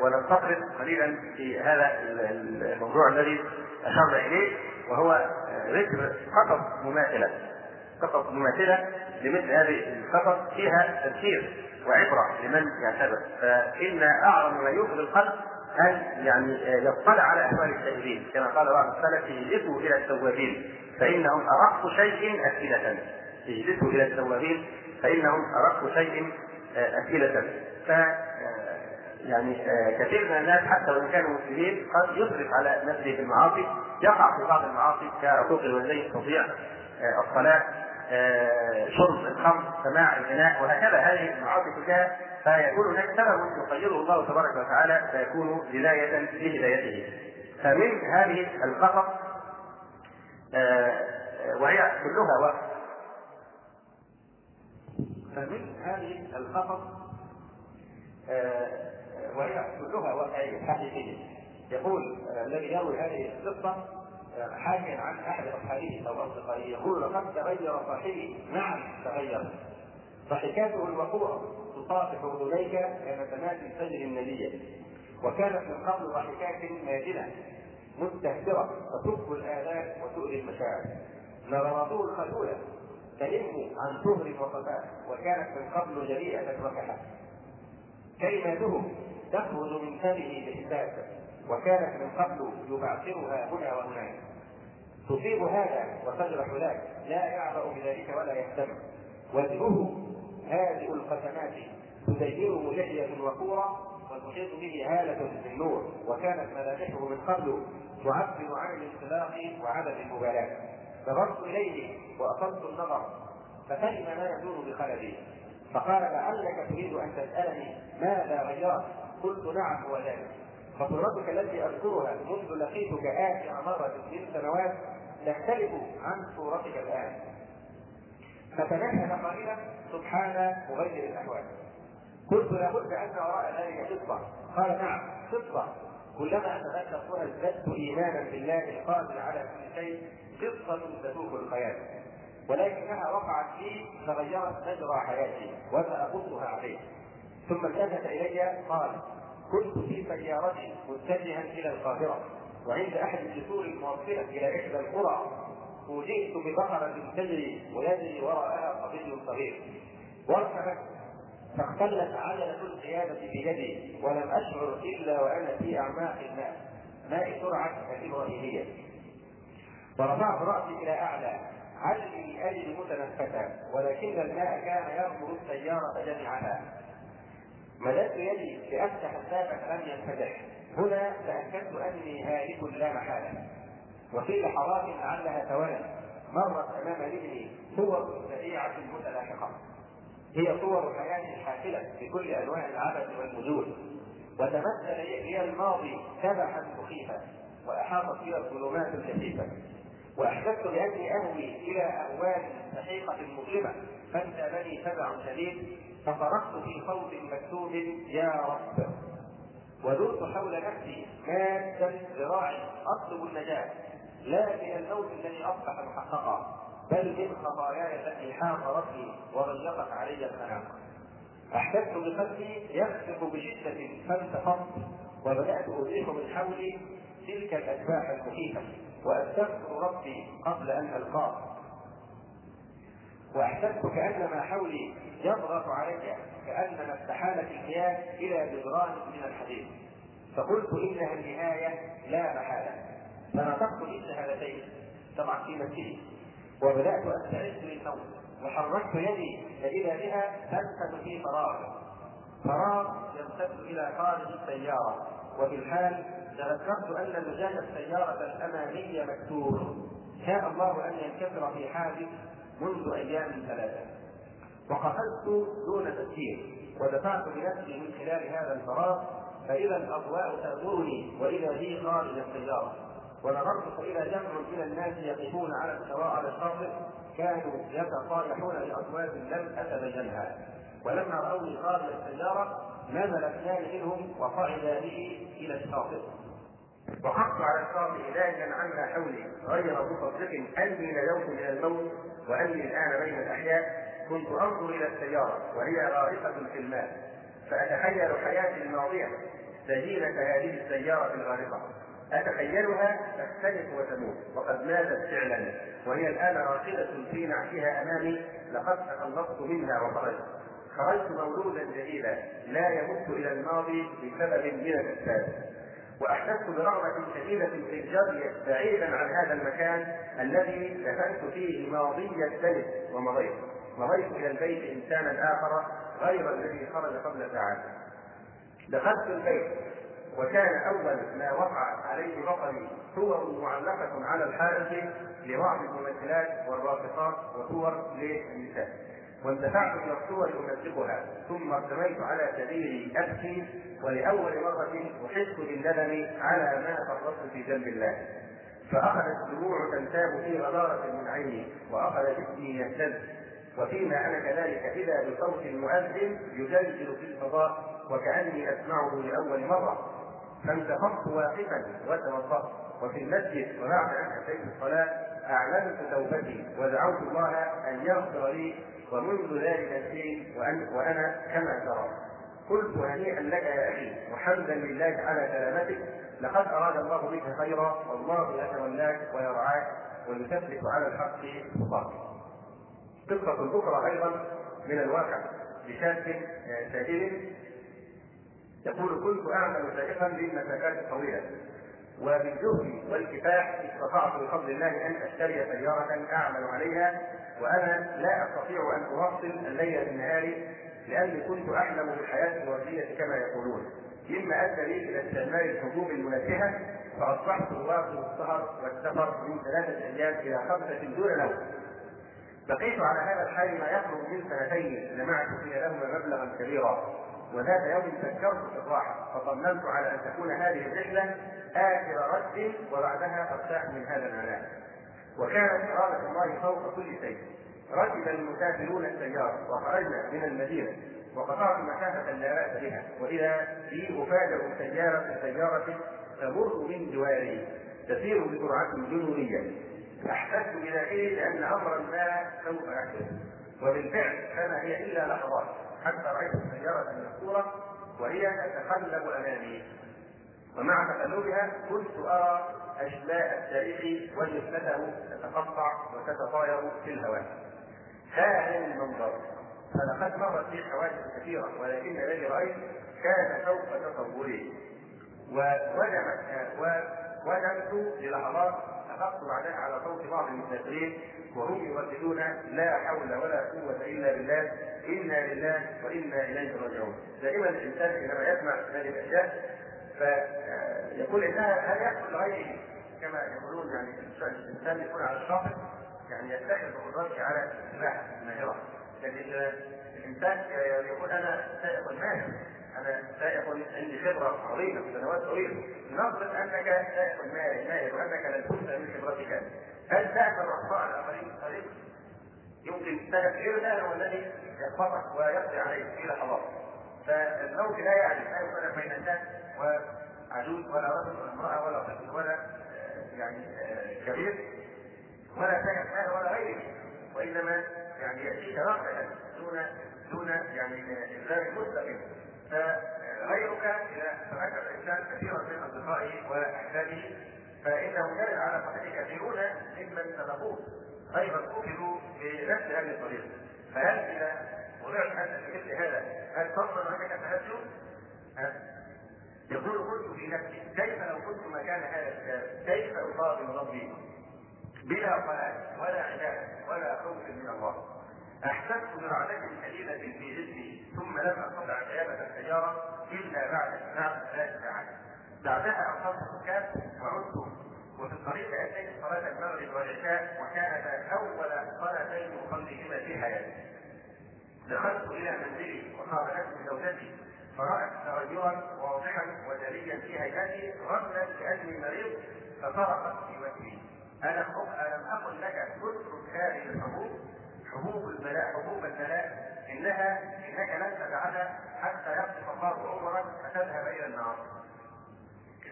ونستطرد قليلا في هذا الموضوع الذي أشرنا إليه وهو ذكر قصص مماثلة. قصص مماثلة لمثل هذه القصص فيها تذكير وعبرة لمن يعتبر. فإن أعظم ما يوقظ القلب أن يعني يطلع على أحوال التائبين كما قال بعض السلف اجلسوا إلى التوابين فإنهم أرق شيء أفئدة. اجلسوا إلى التوابين فإنهم أرق شيء أفئدة. ف يعني كثير من الناس حتى وإن كانوا مسلمين قد يسرف على نفسه في المعاصي. يقع في بعض المعاصي كعقوق الوالدين تضيع الصلاة. شرب الخمر سماع الغناء وهكذا. هذه المعاصي كلها فيكون هناك سبب يخيره الله تبارك وتعالى فيكون بداية لهدايته فمن هذه القصص وهي كلها وقت. فمن هذه القصص وهي كلها واقعية حقيقية. يقول الذي يروي هذه القصة حاكيا عن أحد أصحابه أو أصدقائه يقول لقد تغير صاحبي. نعم تغير. ضحكاته الوقوع تصافح اذنيك كنسمات الفجر النديه وكانت من قبل ضحكات ماجنه مستهترة تكف الاذان وتؤذي المشاعر. نظراته الخجوله تلم عن طهر وصفاء وكانت من قبل جريئة وكحة. كلماته تخرج من فمه بحساب. وكانت من قبل يبعثرها هنا وهناك تصيب هذا وتجرح ذاك لا يعبأ بذلك ولا يهتم. وجهه هادئ القسمات تزينه لحية وقورة وتحيط به هالة من نور وكانت ملامحه من قبل تعبر عن الانطلاق وعدم المبالاة. نظرت إليه وأصبت النظر. ففهم ما يدور بخلدي. فقال لعلك تريد أن تسألني ماذا غيرت قلت نعم هو ذلك. فصورتك التي أذكرها منذ لقيتك آخر مرة من سنوات تختلف عن صورتك الآن. فتنهد قائلا سبحان مغير الأحوال. قلت لابد أن وراء ذلك قصه قال نعم قصه كلما صورة ازددت إيمانا بالله القادر على كل شيء قصه تسوق الخيال. ولكنها وقعت لي فغيرت مجرى حياتي وساقصها عليه. ثم التفت إلي قال كنت في سيارتي متجها إلى القاهرة. وعند أحد الجسور الموصله إلى إحدى القرى فوجئت ببقرة تجري ويجري وراءها صبي صغير. وارتفعت فاختلت عجلة القيادة بيدي ولم أشعر إلا وأنا في أعماق الماء. ماء سرعة الابراهيميه ورفعت رأسي إلى أعلى. علي اجد متنفسا؟ ولكن الماء كان يغمر السيارة جميعها مددت يدي لأفتح الباب فلم ينفتح. هنا تاكدت أني هالك لا محالة. وفي لحظات لعلها ثواني مرت أمام ذهني صور سريعة متلاحقة. هي صور حياة حافلة بكل أنواع العبث والمجول وتمثل لي الماضي سبحا مخيفا. واحاطت بي الظلمات الكثيفة. واحسست بأني أهوي إلى أهوال سحيقة مظلمة. فانتابني فزع شديد. فصرخت في صوت مكتوب يا رب. ودرت حول نفسي مادا ذراعي أطلب النجاة لا من الموت الذي أصبح محققا بل من خطاياي التي حاق ربي وضيقت علي الخلاق احسست بقلبي يخفق بشدة فانتفضت وبدأت ازيح من حولي تلك الاشباح المخيفه وأستغفر ربي قبل أن ألقاه. واحسست كان ما حولي يضغط علي كانما استحالت المياه إلى جدران من الحديد. فقلت انها النهاية لا محالة. فنطقت بالشهادتين طبعا في مسجدي. وبدأت أستعد للنوم. وحركت يدي فإذا بها تنفذ في فراغ. فراغ يمتد إلى خارج السيارة. وفي الحال تذكرت أن زجاج السيارة الامامي مكسور شاء الله أن ينكسر في حادث منذ أيام ثلاثة. وقفزت دون تفكير ودفعت بنفسي من خلال هذا الفراغ فإذا الأضواء تأمرني وإذا بي خارج السيارة. ونظرت فاذا جمع من الناس يقفون على على الشاطئ كانوا يتصالحون بأصوات لم أتبينها. ولما رأوني خارج السيارة نزل اثنان منهم وصعدا به إلى الشاطئ وحقت على الشاطئ لاجا عما حولي غير مصدق اني نجوت من الموت واني الآن بين الأحياء. كنت أنظر إلى السيارة وهي غارقه في الماء فأتخيل حياتي الماضية سجينه هذه السيارة الغارقة. أتخيلها تختلف وتموت وقد ماتت فعلا وهي الآن راقدة في نعشها أمامي لقد تخلصت منها وخرجت. خرجت مولودا جديدا لا يمت إلى الماضي بسبب من الأسباب. وأحسست برغبة شديدة في الجري بعيدا عن هذا المكان الذي دفنت فيه ماضي الثلث ومضيت مضيت إلى البيت إنسانا آخر غير الذي خرج قبل ساعات. دخلت البيت وكان أول ما وقع عليه بصري صور معلقة على الحائط لبعض الممثلات والراقصات وصور للنساء. واندفعت إلى الصور امزقها ثم ارتميت على سبيلي أبكي ولأول مرة أحس بالندم على ما فرطت في جنب الله. فأخذت الدموع تنتاب في غدارة من عيني واخذ جسمي يهتز. وفيما أنا كذلك إذا بصوت مؤذن يجلجل في الفضاء وكأني أسمعه لأول مرة فانتفضت واقفا وتوضأت. وفي المسجد وبعد أن أتيت الصلاة أعلنت توبتي ودعوت الله أن يغفر لي ومنذ ذلك الحين وأن وأنا كما ترى. قلت هنيئا لك يا أخي وحمدا لله على سلامتك لقد أراد الله بك خيرا والله يتولاك ويرعاك ويثبت على الحق خطاك. قصة أخرى أيضا من الواقع لشاب سائل يقول كنت أعمل سائقا للمسافات الطويلة وبالجهد والكفاح استطعت بفضل الله أن أشتري سيارة أعمل عليها وأنا لا أستطيع أن اواصل الليل بالنهار لأني كنت أحلم بالحياة الوردية كما يقولون. مما أدى لي إلى استعمال الحبوب المنبهه فأصبحت اواصل السهر والسفر من ثلاثة أيام إلى خمسة دون نوم بقيت على هذا الحال ما يقرب من سنتين جمعت في لهما مبلغا كبيرا. وذات يوم فكرت في الراحه فصممت على أن تكون هذه الرحلة آخر رد وبعدها أرتاح من هذا العناء وكانت إرادة الله فوق كل شيء. ركب المسافرون السيارة وخرجنا من المدينة وقطعت مسافة لا باس بها. وإذا بي افاجئ سياره سياره تمر من جواري تسير بسرعة جنونية. احسست بداخلي بان أمرا ما سوف يحدث وبالفعل كما هي إلا لحظات. حتى رأيت السيارة المذكورة وهي تتقلب أمامي. ومع تقلبها كنت أرى أشلاء التاريخ وجثته تتقطع وتتطاير في الهواء. هذا المنظر. فلقد مرت بي حوادث كثيرة ولكن الذي رأيت كان فوق تصوري ووجدت ووجدت للحظات أخذت بعدها على صوت بعض المسافرين وهم يرددون لا حول ولا قوة إلا بالله إنا لله وإنا إليه راجعون. دائما الإنسان حينما يسمع هذه الأشياء فيقول إنها هل يحصل لغيره. كما يقولون يعني الإنسان يكون على الشاطئ يعني يتخذ بقدرته على السباحة الماهرة لكن الإنسان يقول أنا سائق ماهر أنا سائق عندي خبرة عظيمة سنوات طويلة. نفرض أنك سائق ماهر وانك لن تنسى من خبرتك. هل تاثر اخطاء الاخرين طريق يمكن تغيير ده هو الذي يخبطك ويقضي عليك في لحظات فالموت لا يعني لا يفرق بين الناس وعجوز ولا رجل ولا امرأة ولا طفل ولا يعني كبير ولا سائق ماهر ولا غيره. وإنما يعني يأتيك رغبه دون دون يعني الزام مستقيم. تذكر الانسان كثيرا من اصدقائه واحبابه فانه يرد على قتل كثيرون ممن سبقوه أيضا اخذوا بنفس هذه الطريقة فهل اذا وضعت انت في مثل هذا هل تضمن انك تهجم؟ يقول قلت في نفسي كيف لو كنت مكان هذا الكتاب كيف اقابل ربي بلا صلاه ولا عباده ولا خوف من الله احسست برعدة شديدة في جسمي ثم لم أستطع قيادة السيارة إلا بعد اتمام ثلاث ساعات. بعدها اخذت الكاس وعدت وفي الطريق أتيت صلاة المغرب والعشاء وكانتا أول صلاتين اصليهما في حياتي. دخلت إلى منزلي وقابلتني زوجتي فرأت تغيرا واضحا وجليا في هيئتي رغما لاني مريض ففرقت في وجهي. الم أقل لك اترك هذه الحبوب حبوب البلاء حبوب البلاء إنها إنك لن تدعها حتى يقصف الله عمرك فتذهب إلى النار.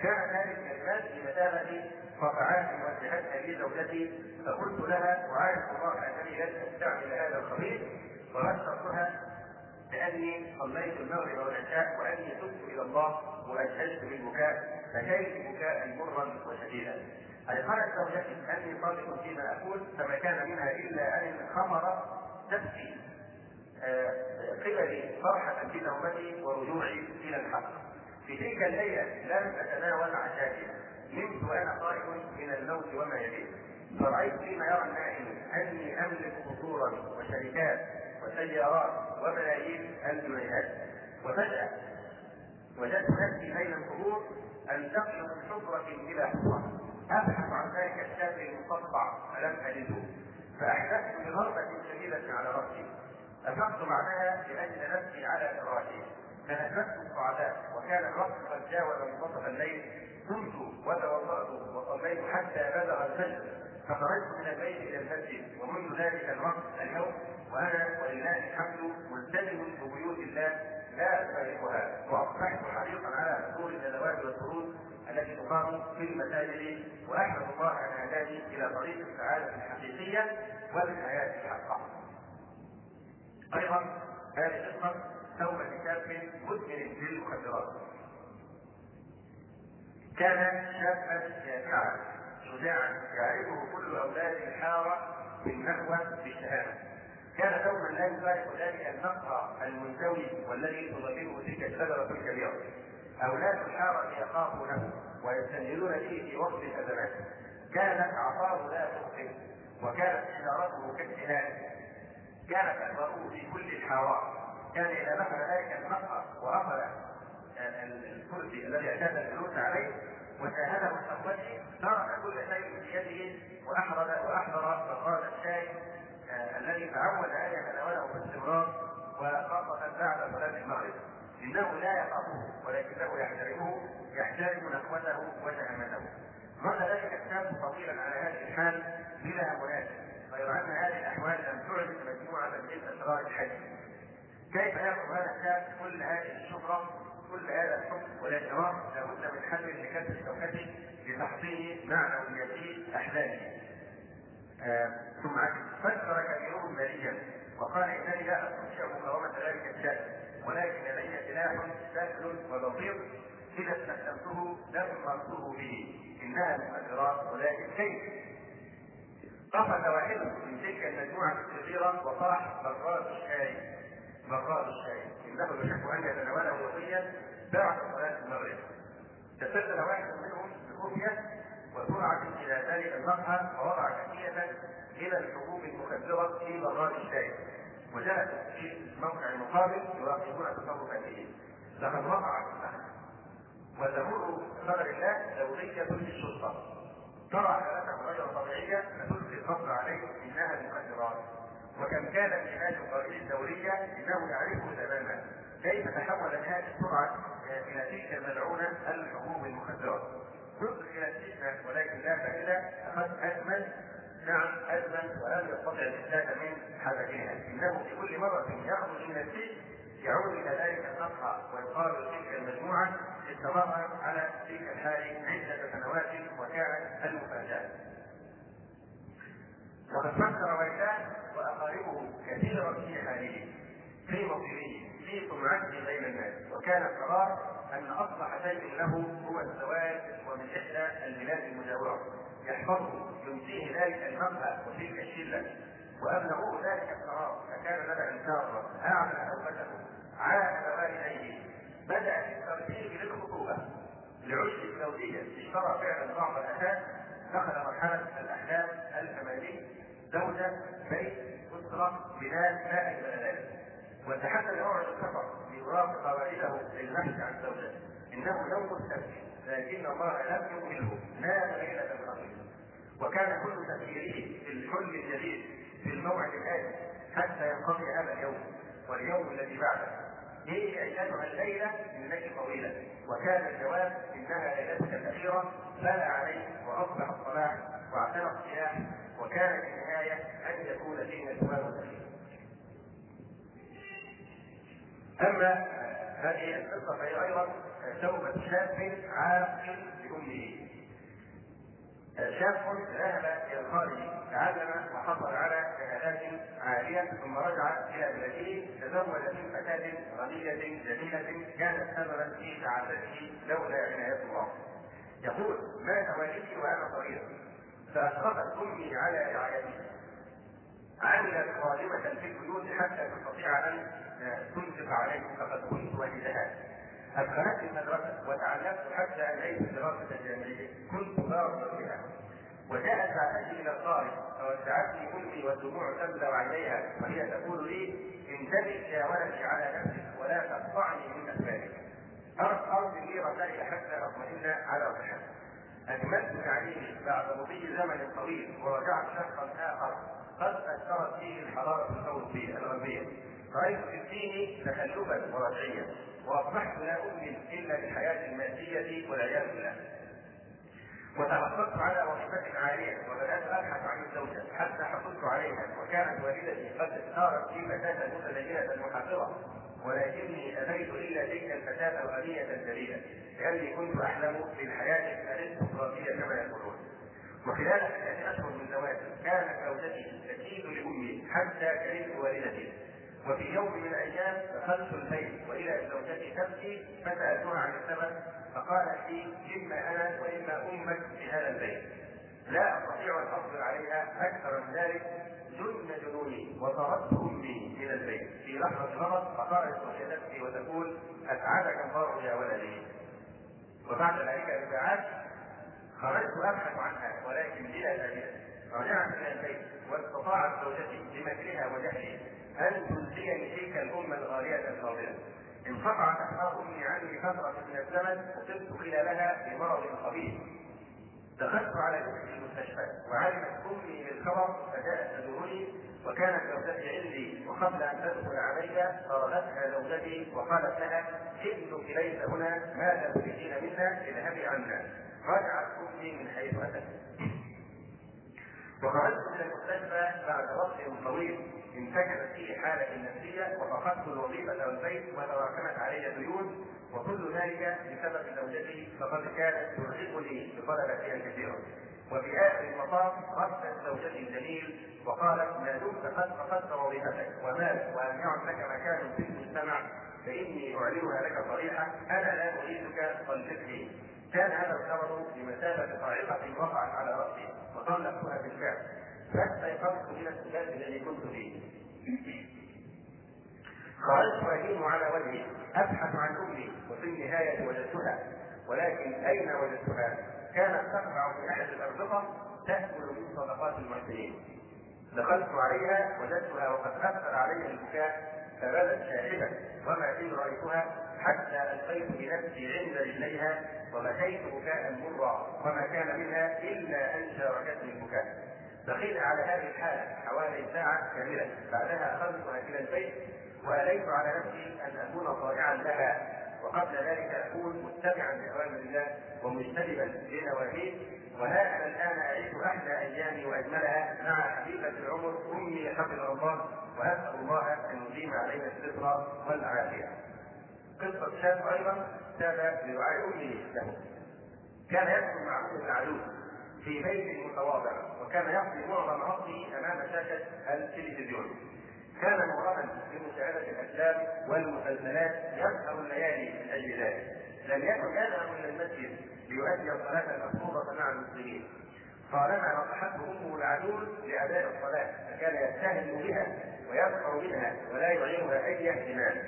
كان ذلك الكلمات بمثابه قطعات وجهتها لي زوجتي فقلت لها وعارف الله أنني لن أستعمل هذا الخبيث وبشرتها باني صليت المغرب والعشاء وأني تبت إلى الله واجهزت بالبكاء فكيف بكاء مرا وشديدا. قالت زوجتي أني صادق فيما أقول فما كان منها إلا أن الخمر تبكي قبلي فرحة بتوبتي ورجوعي إلى الحق. في تلك الليلة لم أتناول عشائي نمت وأنا قائم من الموت وما يليه. فرأيت فيما يرى النائم أني أملك قصورا وشركات وسيارات وملايين الجنيهات وفجأة وجدت نفسي بين القبور أنتقل من حفرة إلى حفرة. أبحث عن ذلك الشاب المقطع فلم أجده فأحدثت بضربة شديدة على رأسي. أفقت بعدها لأجل نفسي على فراشي فنفست السعداء وكان الوقت قد جاوز منتصف الليل. قمت وتوضأت وصليت حتى بلغ الفجر. فخرجت من البيت إلى المسجد ومنذ ذلك الوقت اليوم وأنا ولله الحمد ملتزم ببيوت الله لا أفارقها وأصبحت حريصا على حضور الندوات والدروس التي تقام في المساجد وأحمد الله أن هداني إلى طريق السعادة الحقيقية والحياة الحقة. أيضا هذه قصه توبه شاب مدمن للمخدرات. كان شابا شافعا شجاعا يعرفه كل أولاد الحارة بالنهوه بالشهادة. كان دوما لا يفارق ذلك المقهى المنزوي والذي تظلله تلك الشجره الكبيرة. أولاد الحارة يخافونه ويستنزلون به في وقت الأزمات. كانت عصاه لا تخطئ وكانت اشارته كالسهام كانت تقرأه في كل الحارات كان إذا دخل ذلك المقهى وأخذ الكرسي الذي أعتاد الجلوس عليه وشاهده بصحبته ترك كل شيء في يده وأحضر وأحضر براد الشاي الذي تعود أن يتناوله باستمرار وخاصة بعد صلاة المغرب إنه لا يخافه ولكنه يحترمه يحترم نخوته وشهامته مر ذلك الشاب طويلا على هذه الحال بلا مناسب غير أن هذه الأحوال لم تعرف مجموعة من أسرار الحج. كيف يأخذ هذا الشاب كل هذه الشهرة كل هذا الحب والاحترام لابد من حل لكسب شوكته لتحصيل معنويته أحلامه. آه ثم فكر كبيرهم ماليا وقال انني لا استطيع مقاومه ذلك الشاب ولكن لدي سلاح سهل وبسيط إذا استخدمته دمرته به إنها المخدرات ولكن كيف قفز واحد من تلك المجموعة الكبيرة وصاح براد الشاي. براد الشاي. إنه يحب أن يتناوله يوميا بعد صلاة المغرب. تسلل واحد منهم بكوفية وسرعة إلى ذلك المقهى ووضع كمية إلى الحبوب المخدرة في براد الشاي وجلس في موقع مقابل يراقبون تصرفاته لقد وقع وتمر بقدر الله دورية للشرطة ترى حالته غير طبيعية فتلقي الفضل عليه إنها المخدرات وكم كان العلاج القائد الدورية إنه يعرفه تماما. كيف تحول هذه السرعة إلى تلك الملعونة الحبوب المخدرات نصل إلى السجن ولكن لا فائدة. أخذ ادمن نعم ادمن ولم يستطع الافلات من حركها إنه في كل مرة يخرج من السجن يعود إلى ذلك النصح ويقابل تلك المجموعة استمر على تلك الحال عدة سنوات وكانت المفاجاه. وقد فكر ويلاه وأقاربه كثيرا في حاله في مصيره في سمعته بين الناس. وكان القرار أن اصلح شيء له هو الزواج ومن إحدى البلاد المجاوره يحفظه يمسيه ذلك المقهى وتلك الشله وابلغوه ذلك القرار. فكان لدى انكار اعلن توبته عاد والديه. بدأ في الترتيب للخطوبة. لعشق الزوجيه اشترى فعلا بعض الأساس. دخل مرحلة الاحلام الأماني. زوجة بيت أسرة بلاد لا اجمل ذلك وتحدى موعد السفر. ليرافق والده للبحث عن زوجه إنه يوم السبت لكن الله لم يؤمنه. نام ليلة القدر وكان كل تفكيره في الحلم الجديد في الموعد الآتي حتى ينقضي هذا اليوم واليوم الذي بعده. هي أيتها الليلة؟ إنك طويلة. وكان الجواب إنها ليلتك الأخيرة. فلا عليك وأصبح الصلاح وأعتنق الصياح وكان في النهاية أن يكون فيه أما هذه القصة فهي أيضا توبه شاب عاق بامه شاب ذهب إلى الخارج تعلم وحصل على شهادات عالية ثم رجع إلى بلده تزوج من فتاه غنية جميلة كانت سببا في سعادته لولا عناية الله. يقول مات والدي وأنا صغير فأسقطت أمي على رعايتي. عملت خادمة في البيوت حتى تستطيع أن تنفق عليه فقد كنت والدها. أدخلتني المدرسة وتعلمت حتى أنهيت الدراسة الجامعية، كنت بارا بها. وجاءت ساعتي إلى الخارج فودعتني أمي والدموع تبلغ عينيها وهي تقول لي انتبه يا ولدي على نفسك ولا تقطعني من أسبابك. أرسل لي رسائل حتى أطمئن على صحتي. أكملت تعليمي بعد مضي زمن طويل ورجعت شخصا آخر قد أثرت فيه الحضارة الأوروبية الغربية. رأيت في الدين تخلفا ورجعيا واصبحت لا اؤمن الا بالحياة المادية والعياذ بالله. وتحصلت على وظيفة عالية وبدأت أبحث عن الزوجة حتى حصلت عليها وكانت والدتي قد اختارت لي فتاة متدينة محافظة ولكني أتيت إلا تلك الفتاة الغنية الجليلة لأني كنت أحلم بالحياة الارستقراطية كما يقولون. وخلال ثلاثة أشهر من زواجي كانت زوجتي تكيد لأمي حتى كرهت والدتي وفي يوم من الأيام دخلت البيت واذا زوجتي تبكي فسألتها عن السبب فقالت لي إما أنا وإما أمك في هذا البيت. لا أستطيع ان اصبر عليها أكثر من ذلك جن جنوني وطردت امي من البيت. في لحظة غضب فقالت تبكي وتقول أسعدك الله يا ولدي. وبعد ذلك بساعات خرجت أبحث عنها ولكن بلا فائدة. رجعت إلى البيت واستطاعت زوجتي بمكرها وجهلي. ان تنسيني تلك الأمة الغالية الفاضلة. انقطعت أمي عني فترة من الزمن وصرت خلالها بمرض خبيث. دخلت على في المستشفى وعلمت أمي بالخبر فجاءت تزورني وكانت زوجتي عندي وقبل أن تدخل علي طردتها زوجتي وقالت لها ابنك ليس هنا ماذا تريدين منا اذهبي عنا. رجعت أمي من حيث أتت. وخرجت من المستشفى بعد وقت طويل انتكست فيه حالتي النفسية وفقدت الوظيفة والبيت وتراكمت علي ديون وكل ذلك بسبب زوجتي فقد كانت ترهقني بطلباتها الكثيره. وفي آخر المطاف ردت زوجتي الجميل وقالت ما دمت قد فقدت وظيفتك. ومالك وأن يعد لك مكان في المجتمع فإني أعلنها لك صريحة أنا لا أريدك طلقتني كان هذا الخبر بمثابة صاعقة وقعت على رأسي وطلقتها بالفعل. فاستيقظت من السبات الذي كنت فيه. خرجت أهيم على وجهي أبحث عن أمي وفي النهاية وجدتها ولكن أين وجدتها؟ كانت تقع في أحد الأربطة تأكل من صدقات المحسنين. دخلت عليها وجدتها وقد أثر علي البكاء فبدت شاهدة وما إن رأيتها حتى ألقيت بنفسي عند رجليها وبكيت بكاء مرا وما كان منها إلا أن شاركتني البكاء. بقينا على هذه الحالة حوالي ساعة كاملة بعدها أخذتها إلى البيت وأليت على نفسي أن أكون طائعا لها وقبل ذلك أكون متبعا لأوامر الله ومجتنبا لنواهيه وها أنا الآن أعيش أحلى أيامي وأجملها مع حبيبة العمر أمي حفظها الله وأسأل الله أن يديم علينا الستر والعافية. قصة شاب أيضا تاب بدعاء أمه له. كان يسكن مع أم العلوم في بيت متواضع وكان يقضي معظم عصره أمام شاشة التلفزيون. كان مغرما بمشاهدة الأفلام والمسلسلات يسهر الليالي من أجل ذلك. لم يكن يذهب إلى المسجد ليؤدي الصلاة المفروضة مع المسلمين. طالما نصحته أمه العجوز لأداء الصلاة فكان يستهزئ بها ويسخر منها ولا يعينها أي اهتمام.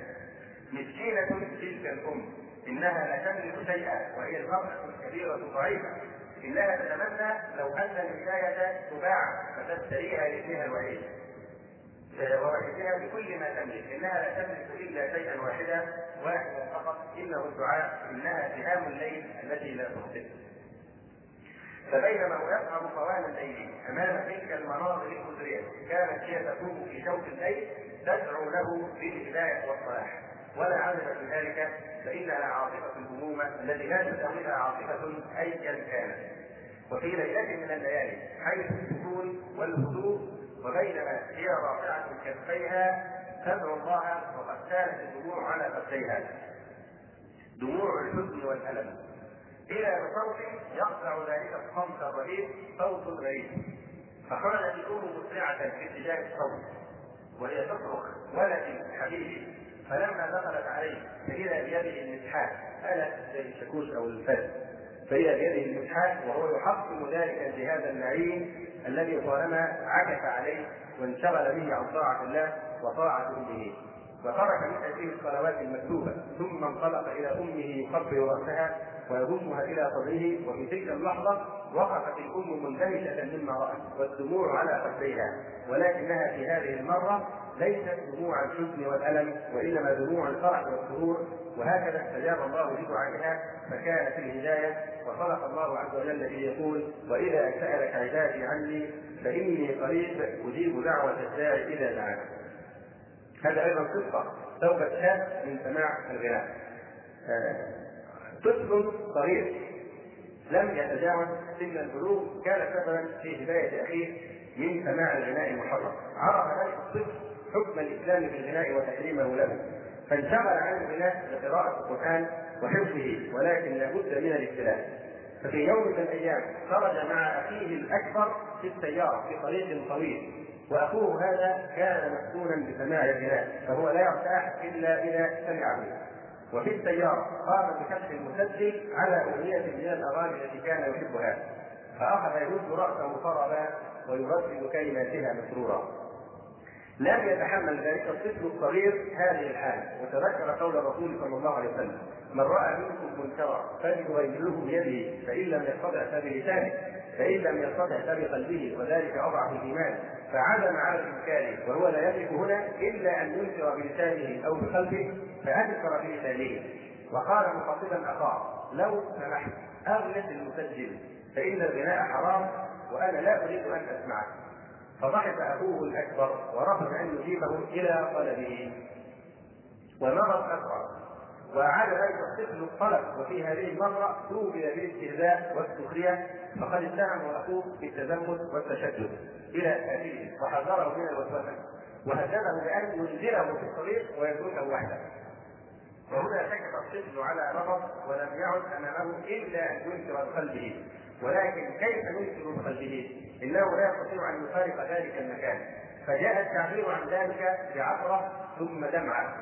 مسكينة تلك الأم إنها لا تملك شيئا وهي المرأة الكبيرة ضعيفة إنها تتمنى لو أن الولاية تباع فتشتريها لابنها الوحيد. ووحدها بكل ما تملك. إنها لا تملك إلا شيئا واحدا واحدا فقط. إنه الدعاء إنها سهام الليل التي لا تخطئ فبينما هو يصعد طوال الليل أمام تلك المناظر المزريه كانت هي تكون في شوك الليل تدعو له بالهداية والصلاح. ولا عجب في ذلك فإنها عاصفه الهموم التي لا تساويها عاصفه ايا كانت. وفي ليلة من الليالي حيث السكون والهدوء وبينما هي رافعة كفيها تدعو الله وقد كانت الدموع على خديها دموع الحزن والألم. إلى صوت يقطع ذلك الصمت الرهيب صوت غريب فخرجت الأم مسرعة في اتجاه الصوت وهي تصرخ ولدي حبيبي. فلما دخلت عليه فإذا بيده المسحات آلة زي الشاكوش أو الفاس فإذا بيده المسحات وهو يحطم ذلك الجهاز اللعين الذي طالما عكف عليه وانشغل به عن طاعة الله وطاعة أمه. وترك من أجله الصلوات المكتوبة ثم انطلق إلى أمه يقبل رأسها ويضمها إلى صدره وفي تلك اللحظة وقفت الأم مندهشة مما رأت والدموع على خديها ولكنها في هذه المرة ليست دموع الحزن والألم وإنما دموع الفرح والسرور وهكذا استجاب الله لدعائها فكانت الهداية وصدق الله عز وجل إذ يقول وإذا سألك عبادي عني فإني قريب أجيب دعوة الداعي إذا دعاني. هذا أيضا قصة توبة شاب من سماع الغناء. طفل صغير لم يتجاوز سن البلوغ كان سببا في هداية أخيه من سماع الغناء المحرم. عرف ذلك الطفل حكم الإسلام في الغناء وتحريمه له. فانشغل عن الغناء بقراءة القرآن وحفظه ولكن لابد من الابتلاء. ففي يوم من الأيام خرج مع أخيه الأكبر في السيارة في طريق طويل. واخوه هذا كان مسكونا بسماع الغناء فهو لا يرتاح إلا إذا سمعه وفي السيارة قام بفتح المسجل على أغنية من الأغاني التي كان يحبها فأخذ يرد رأسه طربا ويردد كلماتها مسرورا. لم يتحمل ذلك الطفل الصغير هذه الحال وتذكر قول الرسول صلى الله عليه وسلم من رأى منكم منكرا فليغيره بيده فإن لم يستطع فبلسانه. فإن لم يستطع فبقلبه وذلك أضعف الإيمان فعزم على الانكار وهو لا يملك هنا إلا أن ينكر بلسانه أو بقلبه فأنكر بلسانه. وقال مخاطبا أخاه لو سمحت اغلق المسجل فإن الغناء حرام وأنا لا أريد أن اسمعه فضحك أخوه الأكبر ورفض أن يجيبه إلى طلبه. ومضت اكبر وأعاد ذلك الطفل الطلب وفي هذه المرة توبل بالاستهزاء والسخرية فقد اتهمه اخوه بالتزمت والتشدد إلى اخيه وحذره من الوسوسه وهدده بأن ينزله في الطريق ويتركه وحده. وهنا سكت الطفل على نظر ولم يعد أمامه إلا ان ينكر بقلبه. ولكن كيف ينكر بقلبه؟ إنه لا يستطيع أن يفارق ذلك المكان. فجاء التعبير عن ذلك بعبرة ثم دمعة.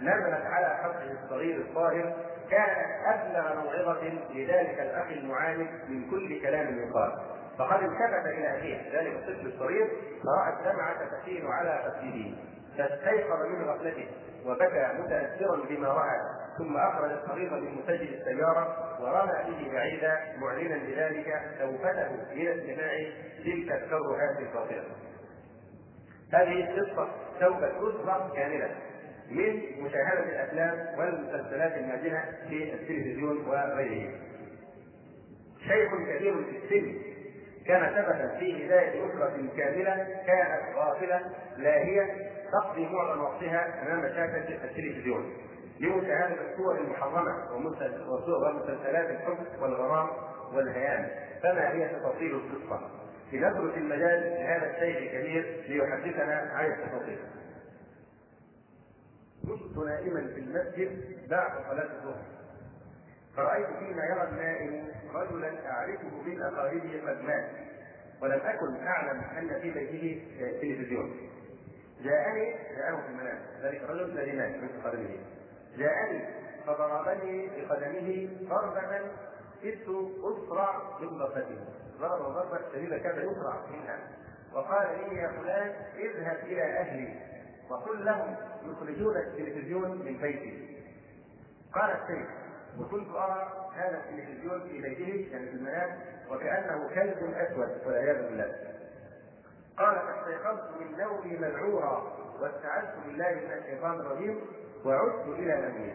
نزلت على حقه الصغير الطاهر كانت ابلغ موعظة لذلك الأخ المعاند من كل كلام يقال. فقد التفت إلى أخيه ذلك الطفل الصغير فرأى الدمعة تسيل على خده فاستيقظ من غفلته وبكى متأثرا بما رأى. ثم أخرج الصغير من مسجل السيارة ورمى به بعيدا معلنا بذلك توبته إلى استماع تلك الترهات الفاضله. هذه قصه توبة أسرة كاملة. من مشاهدة الأفلام والمسلسلات الماجنه في التلفزيون وغيره. شيخ كبير في السن كان سببا في هداية اسره كاملة كانت غافلة لاهيه تقضي معظم وقتها أمام شاشة التلفزيون لمشاهدة الصور المحرمة ومسلسلات الحب والغرام والهيام فما هي تفاصيل القصة؟ لنترك المجال لهذا الشيخ الكبير ليحدثنا عن التفاصيل. كنت نائما في المسجد بعد صلاة الظهر. فرأيت فيما يرى النائم رجلا أعرفه من أقاربه قد مات ولم أكن أعلم أن في بيته تلفزيون. جاءني جاءه في المنام. ذلك الرجل الذي مات من قدمه جاءني فضربني بقدمه ضربة كدت أسرع من ضربته ضرب ضربة شديدة كاد يسرع منها. وقال لي يا فلان اذهب إلى أهلي. وقل لهم يخرجون التلفزيون من بيتي قال الشيخ وكنت أرى هذا التلفزيون في بيته يعني في المنام وكأنه كلب أسود والعياذ بالله. قال فاستيقظت من نومي مذعورا واستعذت بالله من الشيطان الرجيم وعدت إلى نومي.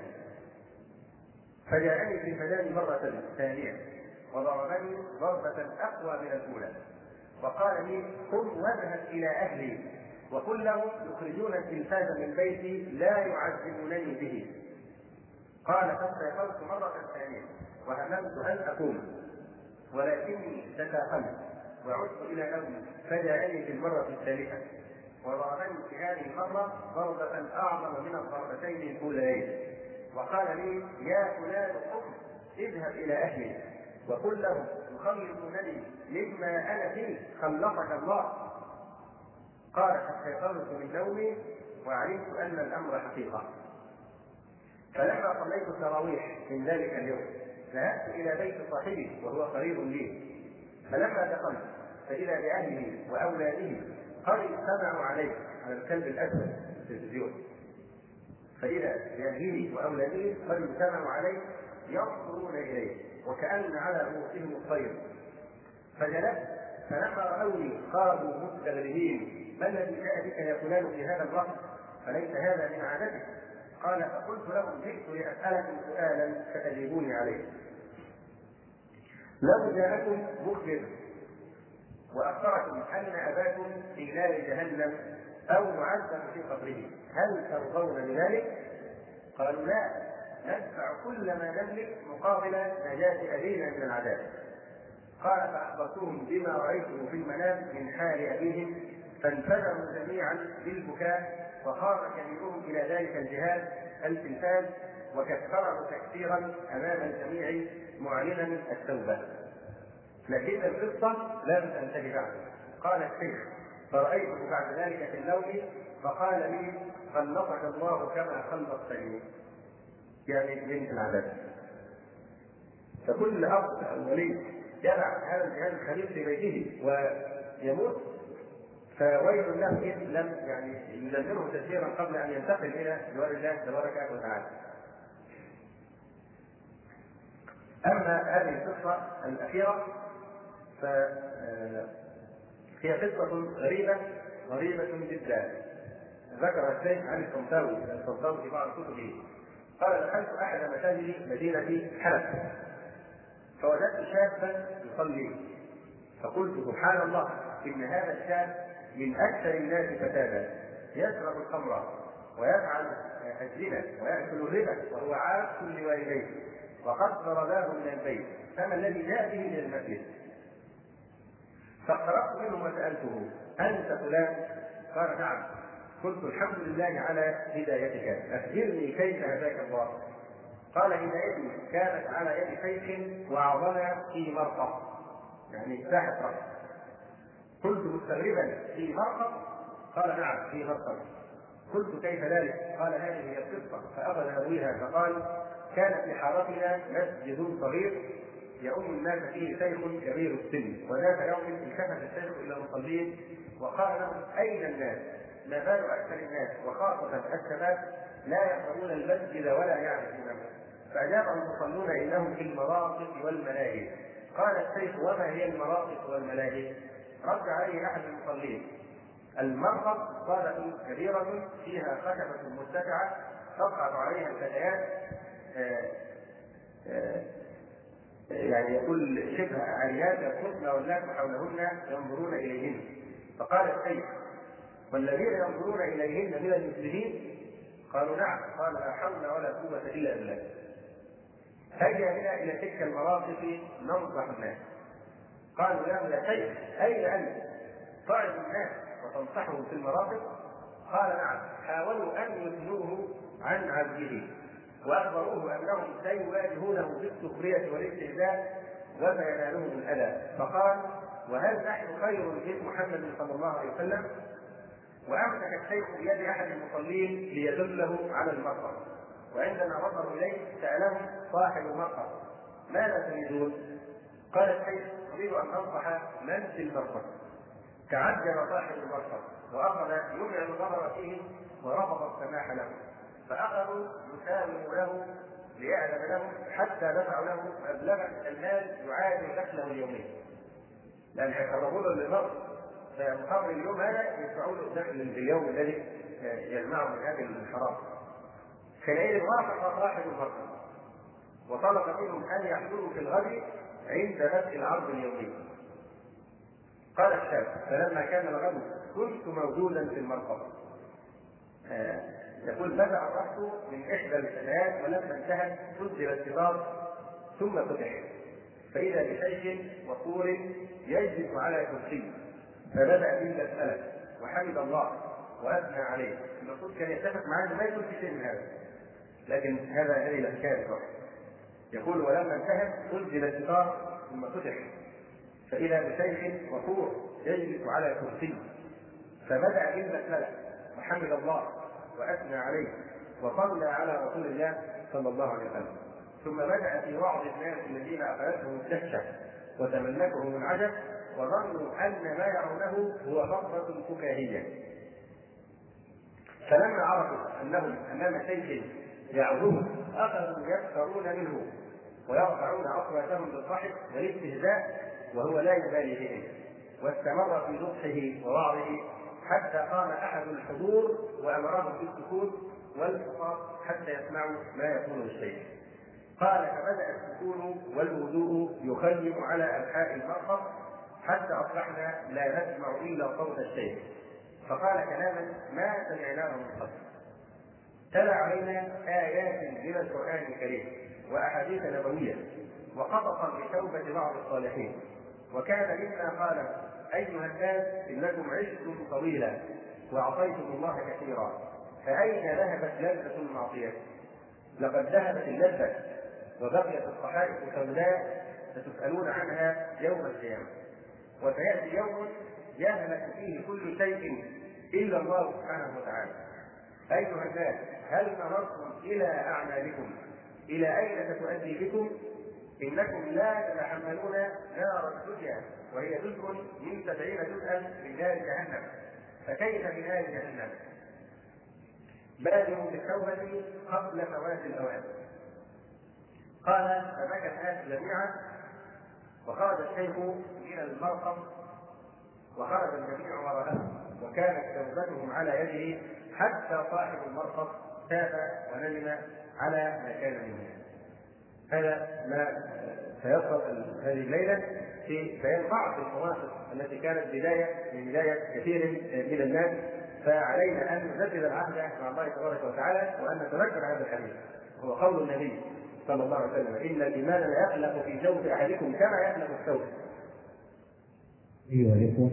فجاءني في منامي مرة ثانية وضربني ضربة أقوى من الأولى. وقال لي قم واذهب إلى أهلي. وقل لهم يخرجون التلفاز من بيتي لا يعذبونني به. قال فاستيقظت مرة ثانية وهممت أن أقوم ولكني تساهلت وعدت إلى نومي فجاءني في المرة الثالثة وضربني في هذه المرة ضربة أعظم من الضربتين الأوليين. وقال لي يا فلان قم اذهب إلى أهلي وقل لهم يخلصونني مما أنا فيه خلقك الله. قال فاستيقظت من نومي وعلمت أن الأمر حقيقة. فلما صليت التراويح من ذلك اليوم ذهبت إلى بيت صاحبي وهو قريب لي. فلما دخلت فإذا بأهله وأولاده قد اجتمعوا عليه على الكلب الأسود في التلفزيون فإذا بأهله وأولاده قد اجتمعوا عليه ينظرون إليه وكأن على رؤوسهم الطير. فجلست فلما رأوني قالوا مستغربين. ما الذي جاء بك يا فلان في هذا الوقت؟ فليس هذا من عادتك؟ قال فقلت لهم جئت لأسألكم سؤالا فتجيبوني عليه. لو جاءكم مخبر وأخبركم أن أباكم في نار جهنم أو معذب في قبره هل ترضون بذلك؟ قالوا لا ندفع كل ما نملك مقابل نجاة أبينا من العذاب. قال فأخبرتهم بما رأيته في المنام من حال أبيهم فانفجروا جميعا بالبكاء وخار كبيرهم إلى ذلك الجهاد التلفاز وكثره تكثيرا أمام الجميع معلنا التوبة. لكن القصة لم تنتهي بعد. قال الشيخ فرأيته بعد ذلك في النوم فقال لي خلقك الله كما خلقتني يعني من العذاب؟ فكل أب أو ولي يضع هذا الجهاز الخبيث في بيته ويموت فويل له إن لم يعني يدمره تدبيرا قبل أن ينتقل إلى جوار الله تبارك وتعالى. أما هذه القصة الأخيرة فهي قصة غريبة غريبة جدا. ذكر الشيخ عن الطنطاوي الطنطاوي في بعض كتبه. قال دخلت أحد مساجد مدينة حلب. فوجدت شابا يصلي. فقلت سبحان الله إن هذا الشاب من أكثر الناس فسادا يشرب الخمر ويفعل الزنا ويأكل الربا وهو عاق لوالديه وقد ضرباه من البيت فما الذي جاء به إلى المسجد؟ فاقتربت منه وسألته أنت فلان؟ قال نعم. قلت الحمد لله على هدايتك. أخبرني كيف هداك الله؟ قال هدايتي كانت على يد شيخ وعظنا في مرقى يعني ساحه رأس قلت مستغربا في مرقى قال نعم في مرقى قلت كيف ذلك؟ قال هذه هي القصة فأخذ يرويها فقال كان في حارتنا مسجد صغير يؤم الناس فيه شيخ كبير السن وذات يوم التفت الشيخ إلى المصلين وقال لهم أين الناس؟ ما بال أكثر الناس وخاصة الشباب لا يحضرون المسجد ولا يعرفونه فاجاب المصلون إنهم في المراقص والملاهي قال الشيخ وما هي المراقص والملاهي؟ رد عليه أحد المصلين. المرقص صالة كبيرة فيها خشبة مرتفعة تقعد عليها الفتيات آآ آآ يعني يقول شبه عاريات يطلقن والناس حولهن ينظرون إليهن. فقال الشيخ والذين ينظرون إليهن من المسلمين؟ قالوا نعم. قال لا حول ولا قوة إلا بالله. هيا بنا إلى تلك المراقص ننصح الناس. قالوا له يا شيخ أين أنت؟ تعظ الناس وتنصحهم في المراقص قال نعم حاولوا أن يثنوه عن عبده وأخبروه أنهم سيواجهونه بالسخريه والاستهزاء وسينالهم الاذى فقال وهل نحن خير من محمد صلى الله عليه وسلم وأمسك الشيخ بيد أحد المصلين ليدله على المقر وعندما وصلوا إليه سألهم صاحب المقر ماذا تريدون؟ قال الشيخ اريد أن انصح من في المرقد تعجب صاحب المرقد وأخذ يمعن النظر فيه ورفض السماح له. فاخذوا يساوموا له ليعلم له حتى دفعوا له مبلغا المال يعادل دخله اليومي لأن يتعرضون للنظر فمقابل اليوم هذا يدفعوا له دخل باليوم الذي يجمعه من هذه الحرام. حينئذ وافق صاحب المركب وطلب منهم أن يحضروا في الغد عند بدء العرض اليومي قال الشاب فلما كان الغد كنت موجودا في المركب آه يقول بدا الرحل من إحدى الفتيات ولما انتهت سجل الستار ثم فتح فإذا بشيخ وقور يجلس على كرسي. فبدأ بالمساله وحمد الله وأثنى عليه. المفروض كان يتفق معاه ما يكون في شيء من هذا. لكن هذا هذه الافكار فقط يقول ولما انتهت أنزل الستار ثم فتح. فإذا بشيخ وقور يجلس على كرسي. فبدأ بالبسمله وحمد الله وأثنى عليه. وصلى على رسول الله صلى الله عليه وسلم. ثم بدأ في وعظ الناس الذين أخذتهم الدهشه وتملكهم العجب وظنوا أن ما يرونه هو فقره فكاهية. فلما عرفوا أنهم أمام شيخ يعظهم أخذوا يسخرون منه. ويرفعون اصواتهم بالضحك والاستهزاء وهو لا يبالي بهم واستمر في نصحه ووعظه حتى قام أحد الحضور وامرهم بالسكوت والانصات حتى يسمعوا ما يقول الشيخ. قال فبدأ السكون والوضوء يخيم على انحاء المرقب حتى أصبحنا لا نسمع إلا صوت الشيخ. فقال كلاما ما سمعناه من قبل تلا علينا آيات من القرآن الكريم. وأحاديث نبوية وقصصا بتوبة بعض الصالحين. وكان مما قال أيها الناس إنكم عشتم طويلا وعصيتم الله كثيرا فأين ذهبت لذة المعصية؟ لقد ذهبت اللذة وبقيت الصحائف سوداء ستسألون عنها يوم القيامة. وسيأتي يوم يهلك فيه كل شيء إلا الله سبحانه وتعالى. أيها الناس هل نظرتم إلى أعمالكم؟ إلى أين ستؤدي بكم؟ إنكم لا تتحملون نار الدنيا وهي جزء من سبعين جزءا من نار جهنم. فكيف بنار جهنم؟ بادروا بالتوبة قبل فوات الأوان. قال فبكى الناس جميعا وخرج الشيخ من المرقم وخرج الجميع وراءه وكانت توبتهم على يده حتى صاحب المرقب تاب وندم على ما كان منه هذا. ما سيصل هذه الليلة في بيان بعض المواقف التي كانت بداية من بداية كثير من الناس. فعلينا أن نجدد العهد مع الله تبارك وتعالى وأن نتذكر هذا الحديث. هو قول النبي صلى الله عليه وسلم إن الإيمان لا يخلق في جوف أحدكم كما يخلق الثوب. أيها الإخوة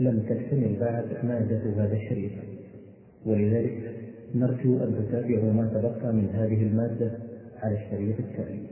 لم تكتمل بعد مادة هذا الشريط ولذلك نرجو أن تتابعوا ما تبقى من هذه المادة على الشريط التالي